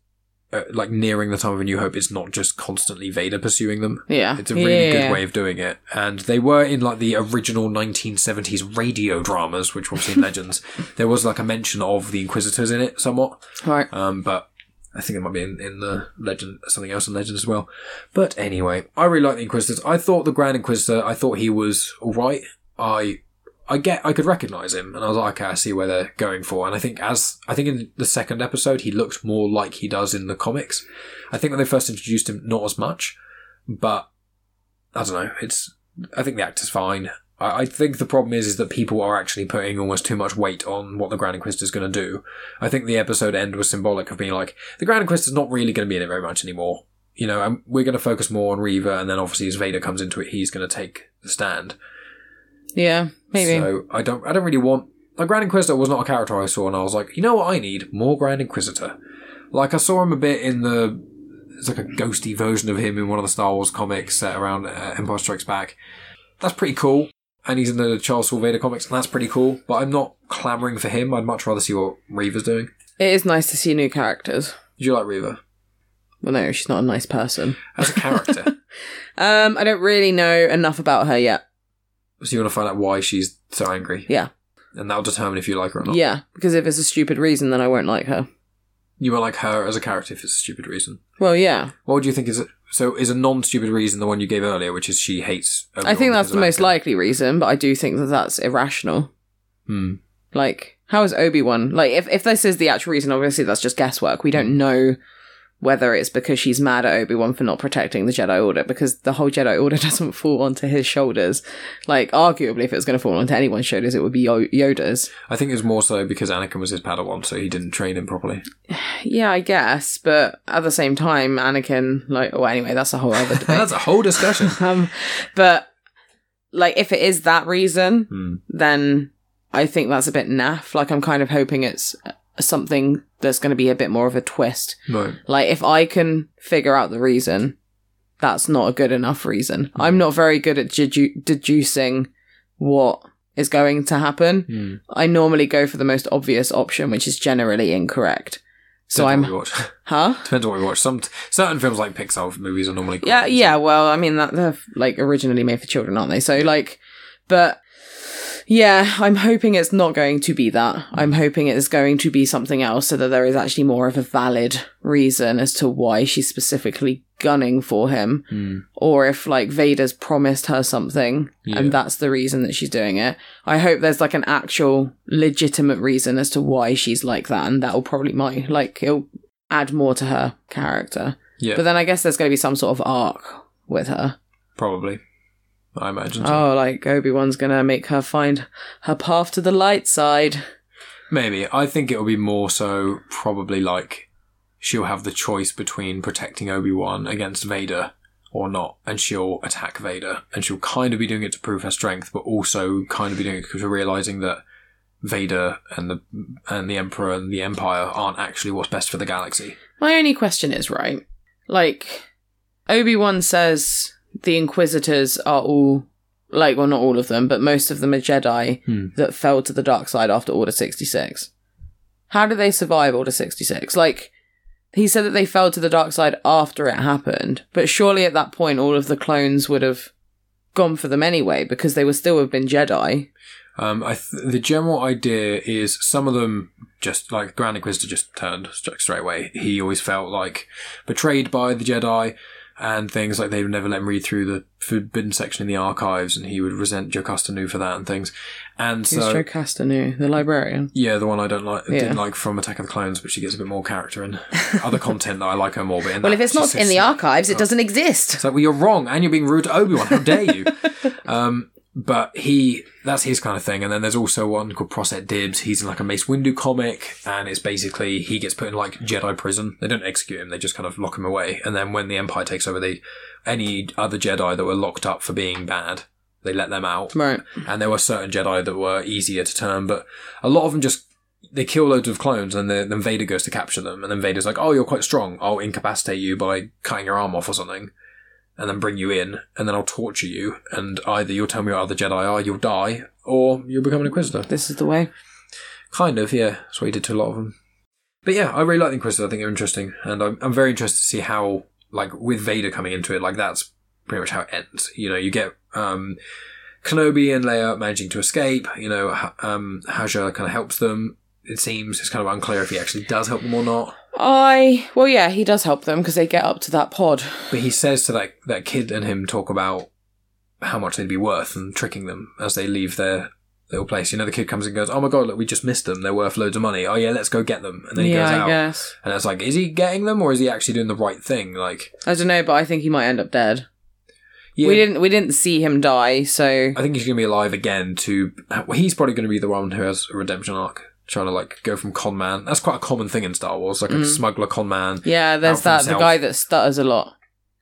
uh, like nearing the time of A New Hope. It's not just constantly Vader pursuing them. Yeah. It's a really Yeah. good way of doing it. And they were in like the original 1970s radio dramas, which were obviously in Legends. There was like a mention of the Inquisitors in it somewhat. Right. Um, but I think it might be in, in the Legend, something else in Legend as well. But anyway, I really like the Inquisitors. I thought the Grand Inquisitor, I thought he was alright. I, I get, I could recognize him, and I was like, okay, I see where they're going for. And I think as, I think in the second episode, he looked more like he does in the comics. I think when they first introduced him, not as much, but I don't know. It's, I think the actor's fine. I, I think the problem is, is that people are actually putting almost too much weight on what the Grand Inquisitor is going to do. I think the episode end was symbolic of being like, the Grand Inquisitor's not really going to be in it very much anymore. You know, and we're going to focus more on Reva, and then obviously as Vader comes into it, he's going to take the stand. Yeah, maybe. So I don't, I don't really want. Like Grand Inquisitor was not a character I saw, and I was like, you know what, I need more Grand Inquisitor. Like I saw him a bit in the, it's like a ghosty version of him in one of the Star Wars comics set around uh, Empire Strikes Back. That's pretty cool, and he's in the Charles Soule Vader comics, and that's pretty cool. But I'm not clamoring for him. I'd much rather see what Reva's doing. it is nice to see new characters. Do you like Reva Well, no, she's not a nice person. as a character? Um, I don't really know enough about her yet. so you want to find out why she's so angry? Yeah. and that'll determine if you like her or not. Yeah, because if it's a stupid reason, then I won't like her. You won't like her as a character if it's a stupid reason. Well, yeah. What would you think is it? So is a non-stupid reason the one you gave earlier, which is she hates. I Obi-Wan think that's because the of most Anakin? likely reason, but I do think that that's irrational. Hmm. Like, how is Obi Wan? Like, if, if this is the actual reason, obviously that's just guesswork. We don't know whether it's because she's mad at Obi Wan for not protecting the Jedi Order, because the whole Jedi Order doesn't fall onto his shoulders. Like, arguably, if it was going to fall onto anyone's shoulders, it would be Yoda's. I think it was more so because Anakin was his Padawan, so he didn't train him properly. Yeah, I guess, but at the same time, Anakin, like, well, anyway, that's a whole other debate. that's a whole discussion. um, but like, if it is that reason, Hmm. then I think that's a bit naff. Like, I'm kind of hoping it's something that's going to be a bit more of a twist. Right. Like, if I can figure out the reason, that's not a good enough reason. I'm not very good at dedu- deducing what is going to happen. Hmm. I normally go for the most obvious option, which is generally incorrect. So Depends I'm, on what we watch. huh? Depends on what we watch. Some certain films like Pixar movies are normally Yeah, easy. yeah. Well, I mean that they're like originally made for children, aren't they? So like, but yeah, I'm hoping it's not going to be that. I'm hoping it is going to be something else, so that there is actually more of a valid reason as to why she's specifically gunning for him, Hmm. or if like Vader's promised her something Yeah. and that's the reason that she's doing it. I hope there's like an actual legitimate reason as to why she's like that, and that'll probably might like it'll add more to her character. Yeah, But then I guess there's going to be some sort of arc with her. probably. I imagine. So. Oh, like Obi Wan's to make her find her path to the light side. Maybe. I think it'll be more so probably like she'll have the choice between protecting Obi Wan against Vader or not, and she'll attack Vader, and she'll kind of be doing it to prove her strength, but also kind of be doing it because we're realizing that Vader and the and the Emperor and the Empire aren't actually what's best for the galaxy. My only question is right. Like, Obi Wan says the Inquisitors are all, like, well, not all of them, but most of them are Jedi Hmm. that fell to the dark side after Order 66. How did they survive Order 66? Like, he said that they fell to the dark side after it happened, but surely at that point all of the clones would have gone for them anyway because they would still have been Jedi. Um, I th- the general idea is some of them just like Grand Inquisitor just turned straight away. He always felt like betrayed by the Jedi and things like they would never let him read through the forbidden section in the archives, and he would resent Jocasta Nu for that and things. And Who's so, Jocasta Nu, the librarian? yeah, the one I don't like, Yeah. didn't like from Attack of the Clones, but she gets a bit more character and other content that I like her more. But in Well, if it's not in the archives, it Oh. doesn't exist. it's like, well, you're wrong, and you're being rude to Obi Wan. How dare you? um, but he, that's his kind of thing. And then there's also one called Prosset Dibs. He's in like a Mace Windu comic, and it's basically he gets put in like Jedi prison. They don't execute him; they just kind of lock him away. And then when the Empire takes over, they any other Jedi that were locked up for being bad, they let them out. Right. And there were certain Jedi that were easier to turn, but a lot of them just they kill loads of clones, and the, then Vader goes to capture them, and then Vader's like, "Oh, you're quite strong. I'll incapacitate you by cutting your arm off or something." And then bring you in, and then I'll torture you, and either you'll tell me what other Jedi are, you'll die, or you'll become an Inquisitor. This is the way. Kind of, yeah. That's what he did to a lot of them. But yeah, I really like the Inquisitor. I think they're interesting, and I'm, I'm very interested to see how, like, with Vader coming into it, like that's pretty much how it ends. You know, you get um, Kenobi and Leia managing to escape. You know, um, Haja kind of helps them. It seems it's kind of unclear if he actually does help them or not. I well, yeah, he does help them because they get up to that pod. But he says to that that kid and him talk about how much they'd be worth and tricking them as they leave their little place. You know, the kid comes and goes, "Oh my god, look, we just missed them. They're worth loads of money. Oh yeah, let's go get them." And then he yeah, goes I out, guess. and it's like, is he getting them or is he actually doing the right thing? Like, I don't know, but I think he might end up dead. yeah, We didn't we didn't see him die, so I think he's going to be alive again. To well, he's probably going to be the one who has a redemption arc, trying to like go from con man. That's quite a common thing in Star Wars, like a smuggler con man. yeah. There's that the guy that stutters a lot.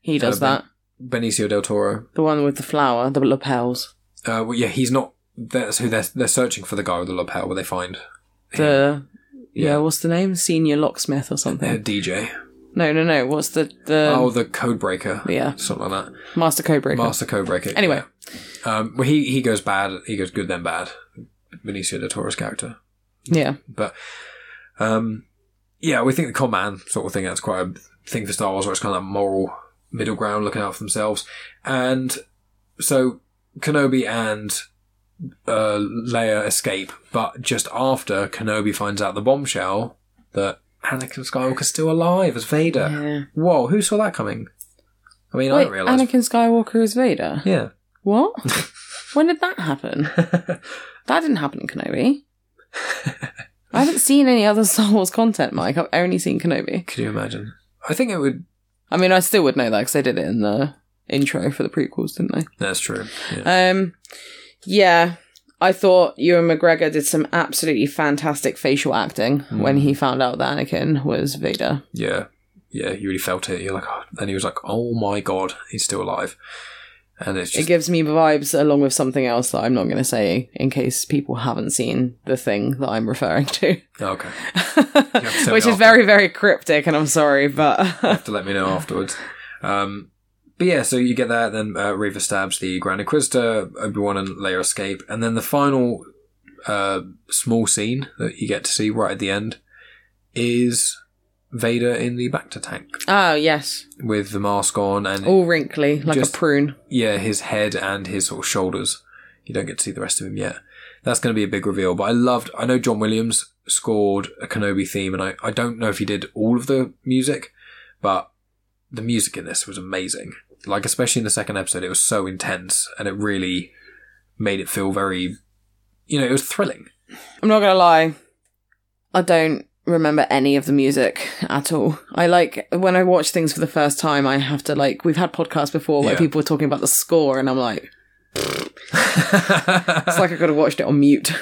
He does Uh, that. Benicio del Toro. The one with the flower, the lapels. Uh, well, yeah, he's not. That's who they're they're searching for the guy with the lapel. Where they find The yeah. Yeah. what's the name? Senior locksmith or uh, something. DJ. No, no, no. What's the the oh, the code breaker. yeah something like that. master codebreaker? Master code breaker. Anyway. yeah. um, well, he he goes bad. He goes good then bad. Benicio del Toro's character. Yeah, But um, yeah, we think the con man sort of thing that's quite a thing for Star Wars, where it's kind of moral middle ground, looking out for themselves. And so Kenobi and uh, Leia escape, but just after Kenobi finds out the bombshell that Anakin Skywalker's still alive as Vader. yeah. Whoa, who saw that coming? I mean, I Wait, didn't realize. Anakin Skywalker is Vader. Yeah. What? when did that happen? That didn't happen in Kenobi. I haven't seen any other Star Wars content, Mike. I've only seen Kenobi. Could you imagine? I think it would. I mean, I still would know that because they did it in the intro for the prequels, didn't they? That's true. Yeah. Um, yeah, I thought Ewan McGregor did some absolutely fantastic facial acting Hmm. when he found out that Anakin was Vader. Yeah, yeah, you really felt it. You're like, oh. and he was like, "Oh my god, he's still alive," and it's It gives me vibes along with something else that I'm not going to say in case people haven't seen the thing that I'm referring to, oh, okay. me which is very, very cryptic, and I'm sorry, but have to let me know afterwards. Um, but yeah, so you get that. Then uh, Reva stabs the Grand Inquisitor. Obi Wan and Leia escape, and then the final uh, small scene that you get to see right at the end is Vader in the Bacta tank oh yes, with the mask on and all wrinkly like Just- a prune. yeah, his head and his sort of shoulders. You don't get to see the rest of him yet. That's going to be a big reveal. But I loved. I know John Williams scored a Kenobi theme, and I, I don't know if he did all of the music, but the music in this was amazing. Like especially in the second episode, it was so intense, and it really made it feel very, you know, it was thrilling. I'm not gonna lie, I don't remember any of the music at all. I like when I watch things for the first time, I have to like we've had podcasts before where Yeah. people were talking about the score, and I'm like, it's like I could have watched it on mute.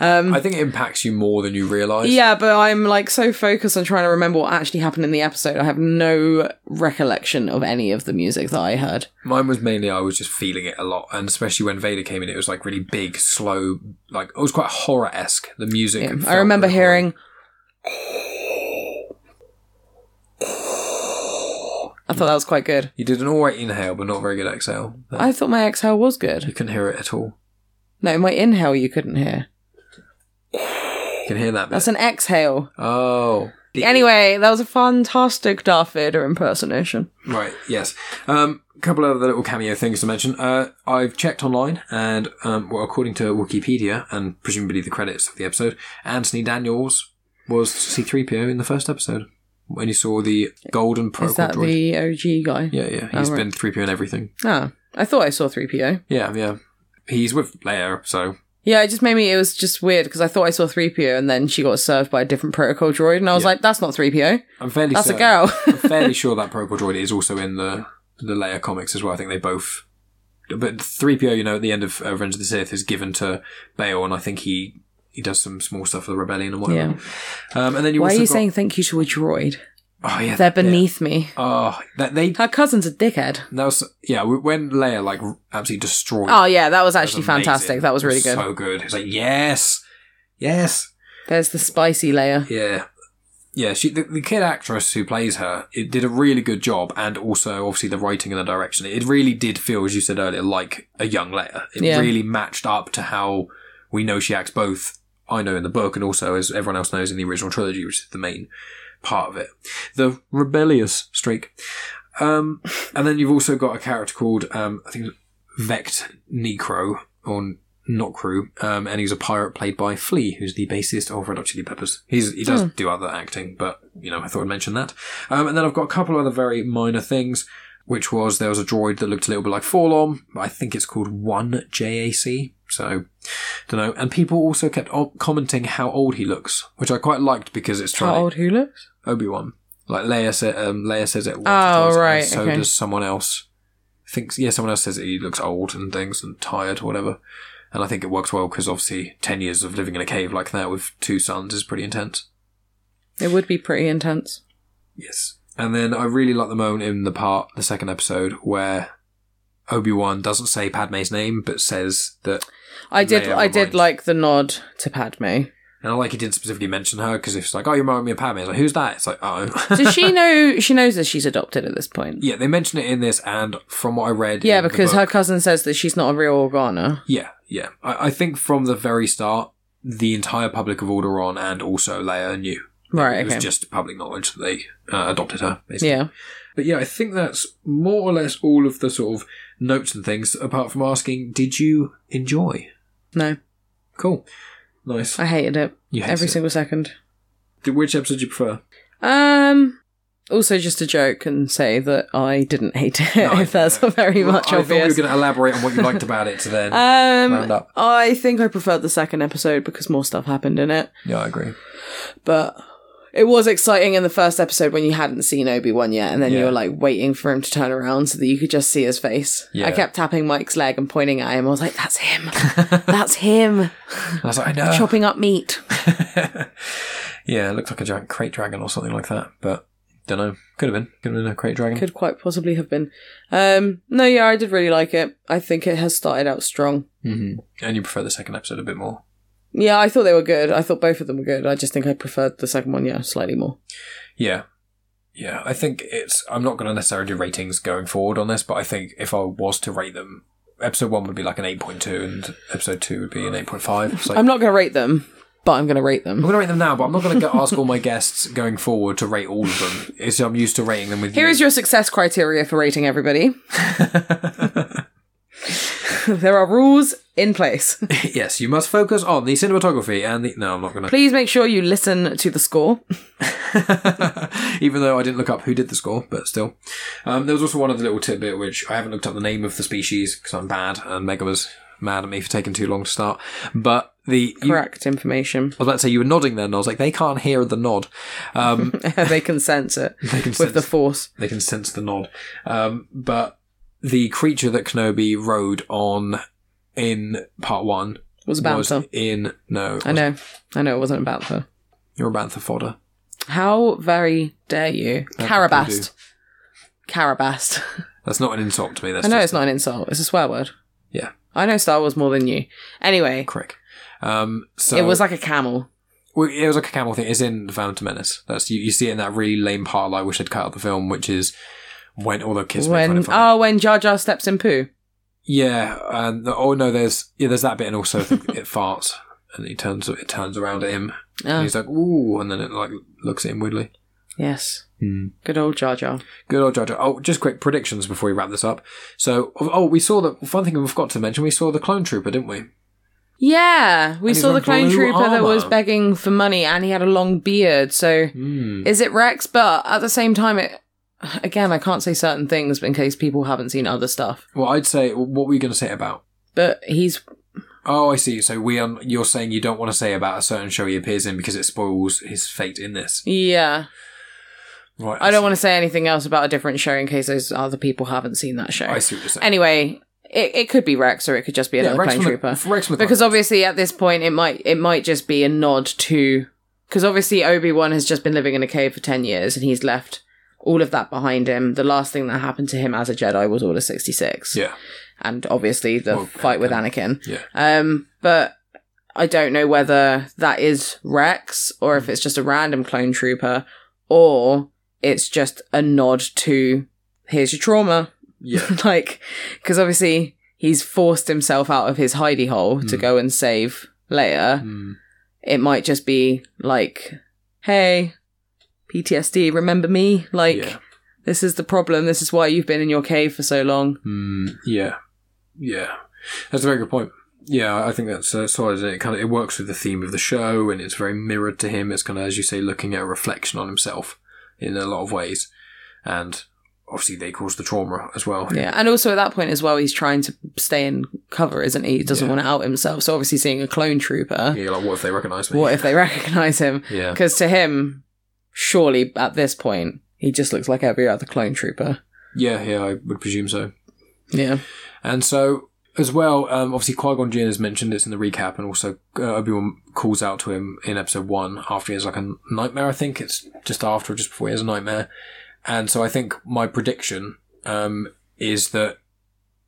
Um, I think it impacts you more than you realise. yeah, but I'm like so focused on trying to remember what actually happened in the episode. I have no recollection of any of the music that I heard. Mine was mainly I was just feeling it a lot, and especially when Vader came in, it was like really big, slow, like it was quite horror esque. The music. Yeah. I remember hearing. horror. I thought that was quite good. You did an alright inhale, but not very good exhale. I thought my exhale was good. You good. couldn't hear it at all. No, my inhale you couldn't hear. You can hear that bit. That's an exhale. oh. The- Anyway, that was a fantastic Darth Vader impersonation. Right, yes. Um, a couple of other little cameo things to mention. Uh, I've checked online, and um, well, according to Wikipedia, and presumably the credits of the episode, Anthony Daniels was C3PO in the first episode. When you saw the golden Is protocol that droid. the OG guy? Yeah, yeah. He's Oh, right. been 3PO in everything. Ah, I thought I saw 3PO. Yeah, yeah. He's with Leia, so Yeah, it just made me, it was just weird because I thought I saw 3PO and then she got served by a different protocol droid and I was like, that's not 3PO. I'm fairly That's a certain, girl. I'm fairly sure that protocol droid is also in the the Leia comics as well. I think they both. But 3PO, you know, at the end of uh, Revenge of the Sith, is given to Bail, and I think he he does some small stuff for the rebellion and whatever. Um, and then you Why are you got- saying thank you to a droid? Oh yeah, They're yeah. beneath me. Oh, that they Her cousin's a dickhead. that was yeah. When Leia like absolutely destroyed. Oh, yeah, that was that actually fantastic. That was really good. So good. It's like yes, yes. There's the spicy Leia. Yeah. Yeah, she the, the kid actress who plays her, it did a really good job, and also obviously the writing and the direction. It really did feel, as you said earlier, like a young Leia. It Yeah. really matched up to how we know she acts both. I know in the book, and also as everyone else knows in the original trilogy, which is the main part of it. The rebellious streak. Um, and then you've also got a character called um, I think Vect Necro or Nokru, um, and he's a pirate played by Flea, who's the bassist of Red Hot Chili Peppers. He's, he does do other acting, but you know I thought I'd mention that. Um, and then I've got a couple of other very minor things, which was there was a droid that looked a little bit like 4-LOM. I think it's called One JAC. So, don't know. And people also kept o- commenting how old he looks, which I quite liked because it's trying How old who looks? Obi Wan. Like Leia said, um, Leia says it. Once Oh, twice, and right, So okay. does someone else. Thinks yeah, someone else says he looks old and things and tired or whatever. And I think it works well because obviously ten years of living in a cave like that with two suns is pretty intense. It would be pretty intense. Yes. And then I really like the moment in the part, the second episode, where Obi Wan doesn't say Padme's name but says that. I did. I did reminds- like the nod to Padme. And I like he didn't specifically mention her because it's like, oh, you remind me of Padme. It's like, who's that? It's like, oh. Does she know? She knows that she's adopted at this point. yeah, they mention it in this, and from what I read, Yeah, because book- her cousin says that she's not a real Organa. Yeah, yeah. I, I think from the very start, the entire public of Alderaan and also Leia knew. Right. It was just public knowledge that they uh, adopted her, basically. Yeah. But yeah, I think that's more or less all of the sort of notes and things, apart from asking, did you enjoy? No, Cool. Nice. I hated it You hate every it. single second. Did- Which episode do you prefer? Um. Also, just a joke and say that I didn't hate it. No, if that's very Well, much I thought we were going to elaborate on what you liked about it to then. round Um, up. I think I preferred the second episode because more stuff happened in it. yeah, I agree. But it was exciting in the first episode when you hadn't seen Obi Wan yet, and then you were like waiting for him to turn around so that you could just see his face. Yeah. I kept tapping Mike's leg and pointing at him. I was like, "That's him. That's him. I was like, I know. Chopping up meat." yeah, it looked like a giant krayt dragon or something like that, but don't know. Could have been. Could have been a krayt dragon. Could quite possibly have been. Um, no, yeah, I did really like it. I think it has started out strong. hmm And you prefer the second episode a bit more. Yeah, I thought they were good. I thought both of them were good. I just think I preferred the second one, yeah, slightly more. Yeah. Yeah, I think it's. I'm not going to necessarily do ratings going forward on this, but I think if I was to rate them, episode one would be like an 8.2 and episode two would be an 8.5. So I'm not going to rate them, but I'm going to rate them. I'm going to rate them now, but I'm not going to ask all my guests going forward to rate all of them. It's, I'm used to rating them with Here you. is your success criteria for rating everybody. there are rules in place. yes, you must focus on the cinematography and the. No, I'm not going to. Please make sure you listen to the score. Even though I didn't look up who did the score, but still. Um, there was also one other little tidbit which I haven't looked up the name of the species because I'm bad, and Mega was mad at me for taking too long to start. But the you- Correct information. I was about to say you were nodding then, and I was like, they can't hear the nod. Um, they can sense it they can with sense, the force. they can sense the nod. Um, but the creature that Kenobi rode on in part one Was was Bantha. in no. I know. I know it wasn't about her. You're a bantha fodder. How very dare you? That's Karabast. Karabast. That's not an insult to me. That's I know it's not an insult. It's a swear word. Yeah. I know Star Wars more than you. Anyway, Crick. Um, so it was like a camel. Well, it was like a camel thing. It's in the Phantom Menace. That's you, you see it in that really lame part. I wish I'd cut out the film, which is when all the kids fun When oh, when Jar Jar steps in poo. yeah, and oh no, there's yeah, there's that bit, and also it farts, and he turns it turns around at him, and Ah, he's like ooh, and then it like looks at him weirdly. yes, Hmm. good old Jar Jar. Good old Jar Jar. Oh, just quick predictions before we wrap this up. So, oh, we saw the one thing we forgot to mention. We saw the clone trooper, didn't we? Yeah, we And saw the clone trooper that was begging for money, and he had a long beard. So, Hmm. is it Rex? But at the same time, it again, I can't say certain things in case people haven't seen other stuff. Well, I'd say what were you going to say about? But he's Oh, I see. So we are, you're saying you don't want to say about a certain show he appears in because it spoils his fate in this. yeah. Right. I don't want to say anything else about a different show in case those other people haven't seen that show. I see what you're saying. Anyway, it, it could be Rex or it could just be another from the- trooper. Rex because obviously at this point it might it might just be a nod to because obviously Obi Wan has just been living in a cave for ten years and he's left all of that behind him. The last thing that happened to him as a Jedi was Order sixty six, Yeah. and obviously the Well, fight with Anakin. Yeah. Um, but I don't know whether that is Rex or if it's just a random clone trooper or it's just a nod to here's your trauma. Yeah. like, because obviously he's forced himself out of his hidey hole to Mm. go and save Leia. Mm. It might just be like, hey, PTSD, remember me? Like, yeah. this is the problem. This is why you've been in your cave for so long. Mm, yeah, yeah, that's a very good point. Yeah, I think that's uh, solid. It kind of it works with the theme of the show, and it's very mirrored to him. It's kind of, as you say, looking at a reflection on himself in a lot of ways, and obviously they cause the trauma as well. Yeah, and also at that point as well, he's trying to stay in cover, isn't he? He doesn't Yeah. want to out himself. So obviously, seeing a clone trooper, Yeah, like what if they recognise me? what if they recognize him? Yeah, Because to him, surely at this point, he just looks like every other clone trooper. yeah, yeah. I would presume so. Yeah, And so, as well, um, obviously Qui Gon Jinn has mentioned it's in the recap, and also uh, Obi Wan calls out to him in episode one after he has like a nightmare. I think it's just after, or just before he has a nightmare. And so, I think my prediction um, is that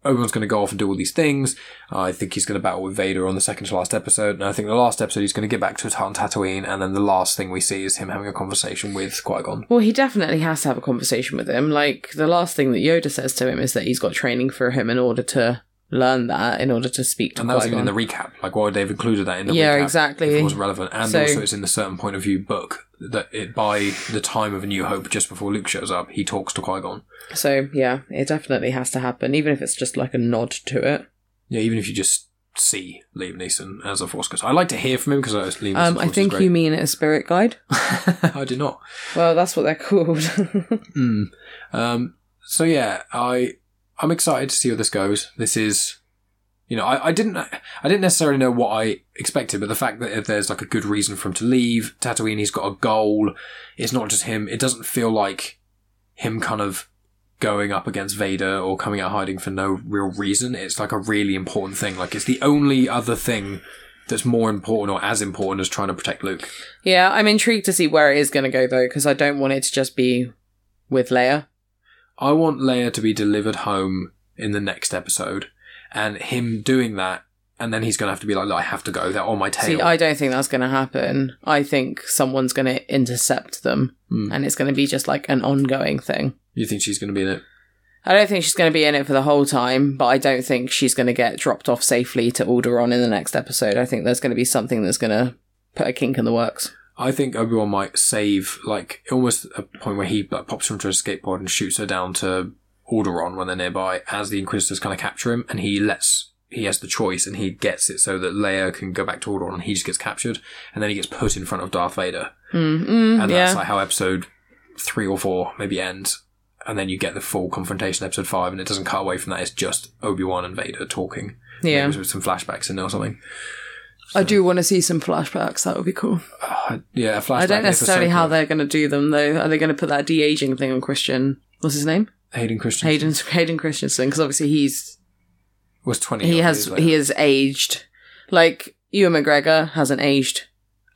Obi Wan's going to go off and do all these things. I think he's going to battle with Vader on the second to last episode, and I think the last episode he's going to get back to Tatooine, and then the last thing we see is him having a conversation with Qui Gon. well, he definitely has to have a conversation with him. Like the last thing that Yoda says to him is that he's got training for him in order to learn that, in order to speak to And that was even in the recap. Like, why would they have included that in the Yeah, recap? exactly. If it wasn't relevant. And So- also, it's in the certain point of view book that it by the time of A New Hope, just before Luke shows up, he talks to Qui Gon. So yeah, it definitely has to happen, even if it's just like a nod to it. Yeah, even if you just see Liam Neeson as a Force ghost. I like to hear from him because Liam Neeson. Um, I think you mean a spirit guide. I do not. Well, that's what they're called. Mm. Um, so yeah, I I'm excited to see where this goes. This is, you know, I, I didn't I didn't necessarily know what I expected, but the fact that if there's like a good reason for him to leave Tatooine, he's got a goal. It's not just him. It doesn't feel like him kind of going up against Vader or coming out hiding for no real reason. It's like a really important thing. Like it's the only other thing that's more important or as important as trying to protect Luke. yeah, I'm intrigued to see where it is going to go though, because I don't want it to just be with Leia. I want Leia to be delivered home in the next episode, and him doing that, and then he's going to have to be like, I have to go. They're on my tail. See, I don't think that's going to happen. I think someone's going to intercept them, Hmm. and it's going to be just like an ongoing thing. You think she's going to be in it? I don't think she's going to be in it for the whole time, but I don't think she's going to get dropped off safely to Alderaan in the next episode. I think there's going to be something that's going to put a kink in the works. I think Obi Wan might save, like, almost a point where he like, pops her into a skateboard and shoots her down to Alderaan when they're nearby as the Inquisitors kind of capture him, and he lets. He has the choice, and he gets it so that Leia can go back to Alderaan, and he just gets captured, and then he gets put in front of Darth Vader, Mm, mm, and yeah. that's like how episode three or four maybe ends. And then you get the full confrontation, episode five, and it doesn't cut away from that. It's just Obi Wan and Vader talking. yeah. Maybe with some flashbacks in there or something. I do want to see some flashbacks. That would be cool. Uh, yeah, a flashback. I don't necessarily how they're going to do them though. Are they going to put that de aging thing on Christian? What's his name? Hayden Christensen Hayden Hayden Christensen. Because obviously he's was twenty. he has he has aged. Like Ewan McGregor hasn't aged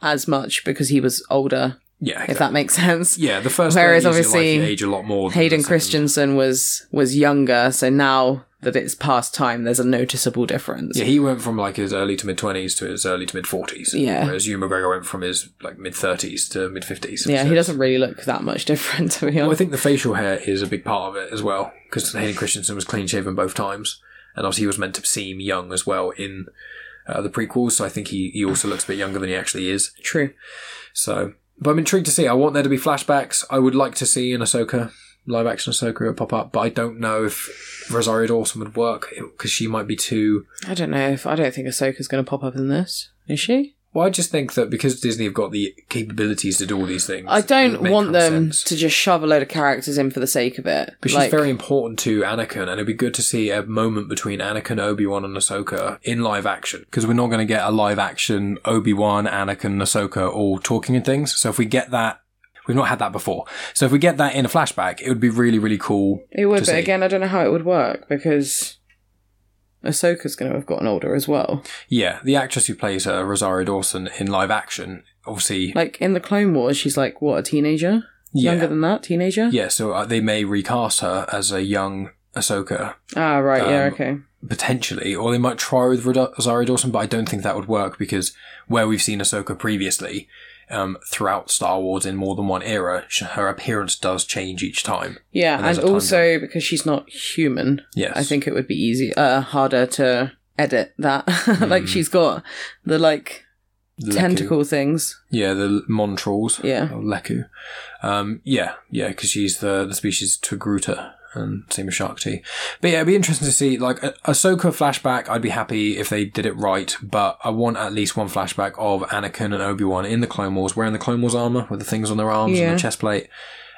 as much because he was older. yeah, If that makes sense. yeah. The first Whereas 30 years of your life, obviously age a lot more. Hayden. Christensen was was younger, so now that it's past time, there's a noticeable difference. Yeah, he went from like his early to mid twenties to his early to mid forties. Yeah. Whereas Ewan McGregor went from his like mid thirties to mid fifties. Yeah, he doesn't really look that much different to be Well, I think the facial hair is a big part of it as well because Hayden Christensen was clean shaven both times, and obviously he was meant to seem young as well in uh, the prequels. So I think he he also looks a bit younger than he actually is. True. So, but I'm intrigued to see. I want there to be flashbacks. I would like to see an Ahsoka live action Ahsoka would pop up, but I don't know if Rosario Dawson would work because she might be too. I don't know if I don't think Ahsoka's going to pop up in this. Is she? Well, I just think that because Disney have got the capabilities to do all these things, I don't want them sense. to just shove a load of characters in for the sake of it. But she's very important to Anakin, and it'd be good to see a moment between Anakin, Obi Wan, and Ahsoka in live action. Because we're not going to get a live action Obi Wan, Anakin, and Ahsoka all talking and things. So if we get that, we've not had that before. So if we get that in a flashback, it would be really, really cool. It would, but see. again, I don't know how it would work because Ahsoka's going to have gotten older as well. Yeah, the actress who plays uh, Rosario Dawson in live action, obviously, Like in the Clone Wars, she's like what a teenager, yeah, younger than that, teenager. yeah. So uh, they may recast her as a young Ahsoka Ah, right. yeah. Um, Okay. potentially, or they might try with Rosario Dawson, but I don't think that would work because where we've seen Ahsoka previously, um, throughout Star Wars in more than one era, her appearance does change each time. Yeah, And and, also because she's not human, Yes. I think it would be easy, uh, harder to edit that. like Mm. she's got the like Leku. tentacle things. Yeah, the Montrals. Yeah. Leku. Um, yeah, yeah, because she's the, the species Togruta and same with Shaak Ti. But yeah, it'd be interesting to see, like, a Ahsoka flashback, I'd be happy if they did it right, but I want at least one flashback of Anakin and Obi-Wan in the Clone Wars, wearing the Clone Wars armor with the things on their arms Yeah. and the chest plate,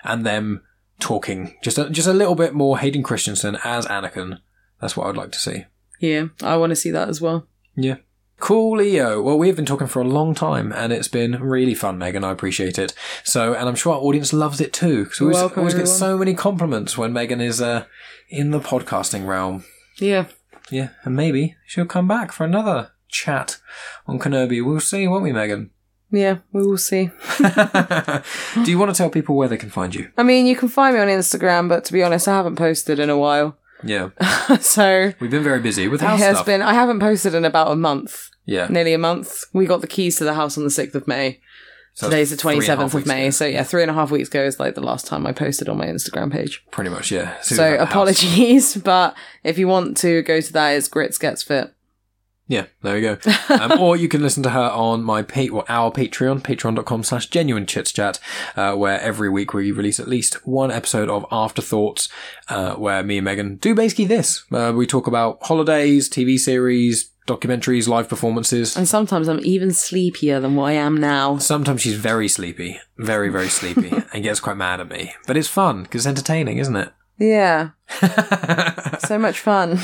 and them talking. Just a, just a little bit more Hayden Christensen as Anakin. That's what I'd like to see. Yeah, I want to see that as well. Yeah. Coolio. Well, we've been talking for a long time, and it's been really fun, Megan. I appreciate it. So, and I'm sure our audience loves it too. Because we always, welcome, always get everyone. so many compliments when Megan is uh, in the podcasting realm. Yeah. Yeah, and maybe she'll come back for another chat on Kenobi. We'll see, won't we, Megan? Yeah, we will see. Do you want to tell people where they can find you? I mean, you can find me on Instagram, but to be honest, I haven't posted in a while. Yeah, so we've been very busy with it house has stuff. been. I haven't posted in about a month, yeah, nearly a month. We got the keys to the house on the sixth of May. So Today's the that's twenty three and a half seventh of May. ago. So yeah, three and a half weeks ago is like the last time I posted on my Instagram page. pretty much. Yeah. As as So we had the house. apologies, but if you want to go to that, it's Grits Gets Fit. Yeah, there we go. Um, or you can listen to her on my pa- well, our Patreon, patreon.com slash genuine chits chat, uh, where every week we release at least one episode of Afterthoughts, uh, where me and Megan do basically this. Uh, we talk about holidays, TV series, documentaries, live performances. And sometimes I'm even sleepier than what I am now. Sometimes she's very sleepy, very, very sleepy, and gets quite mad at me. But it's fun, because it's entertaining, isn't it? Yeah, so much fun.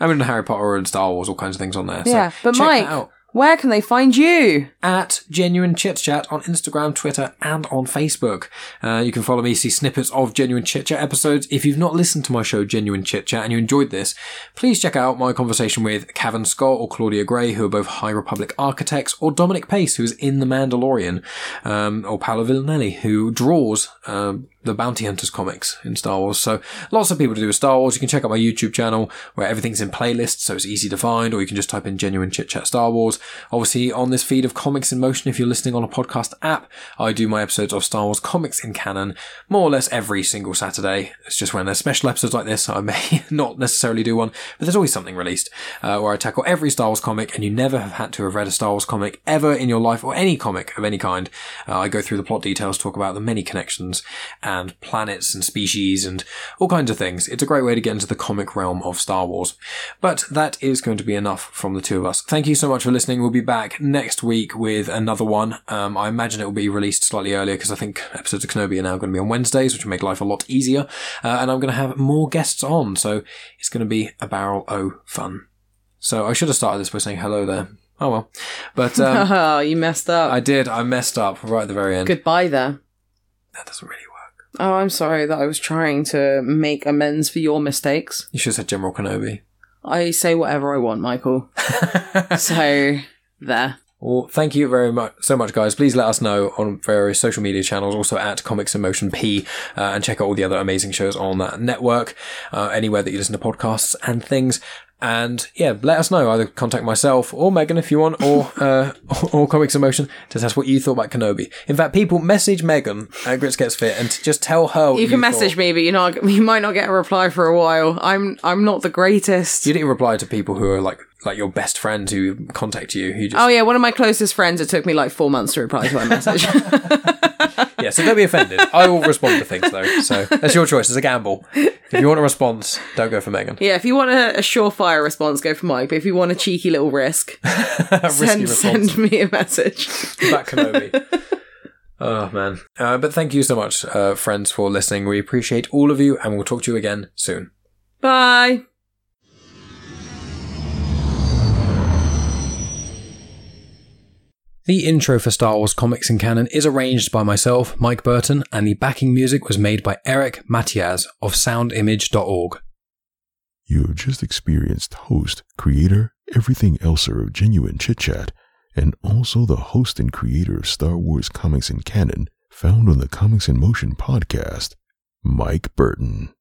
I mean, Harry Potter and Star Wars, all kinds of things on there. so yeah, but check that Mike, out. Where can they find you? at Genuine Chit Chat on Instagram, Twitter, and on Facebook. Uh, you can follow me, see snippets of Genuine Chit Chat episodes. If you've not listened to my show, Genuine Chit Chat, and you enjoyed this, please check out my conversation with Cavan Scott or Claudia Gray, who are both High Republic architects, or Dominic Pace, who is in The Mandalorian, um, or Paolo Villanelli, who draws um, the Bounty Hunters comics in Star Wars. So lots of people to do with Star Wars. You can check out my YouTube channel where everything's in playlists, so it's easy to find, or you can just type in genuine chit chat Star Wars. Obviously, on this feed of Comics in Motion, if you're listening on a podcast app, I do my episodes of Star Wars comics in canon more or less every single Saturday. It's just when there's special episodes like this, I may not necessarily do one, but there's always something released uh, where I tackle every Star Wars comic, and you never have had to have read a Star Wars comic ever in your life, or any comic of any kind. Uh, I go through the plot details, talk about the many connections and planets and species and all kinds of things. It's a great way to get into the comic realm of Star Wars. But that is going to be enough from the two of us. Thank you so much for listening. We'll be back next week with another one. Um, I imagine it will be released slightly earlier because I think episodes of Kenobi are now going to be on Wednesdays, which will make life a lot easier. Uh, and I'm going to have more guests on, so it's going to be a barrel o fun. So I should have started this by saying hello there. Oh well. But um, you messed up. I did. I messed up right at the very end. Goodbye there. That doesn't really work. Oh, I'm sorry that I was trying to make amends for your mistakes. You should have said General Kenobi. I say whatever I want, Michael. so, there. Well, thank you very much, so much, guys. Please let us know on various social media channels, also at Comics in Motion P, uh, and check out all the other amazing shows on that network, uh, anywhere that you listen to podcasts and things. And yeah, let us know. Either contact myself or Megan if you want, or uh, or Comics in Motion to tell us what you thought about Kenobi. In fact, people message Megan at Grits Gets Fit and just tell her. What You can thought. message me, but you're not. You might not get a reply for a while. I'm. I'm not the greatest. You didn't reply to people who are like like your best friends who contact you. Who just Oh yeah, one of my closest friends. It took me like four months to reply to my message. Yeah, so don't be offended. I will respond to things though. So that's your choice. It's a gamble. If you want a response, don't go for Megan. yeah, if you want a, a surefire response, go for Mike. But if you want a cheeky little risk, send send me a message. Back Kenobi. Oh man. Uh, but thank you so much, uh, friends, for listening. We appreciate all of you, and we'll talk to you again soon. Bye. The intro for Star Wars Comics in Canon is arranged by myself, Mike Burton, and the backing music was made by Eric Matyas of soundimage.org. You have just experienced host, creator, everything elser of Genuine Chit Chat, and also the host and creator of Star Wars Comics in Canon, found on the Comics in Motion podcast, Mike Burton.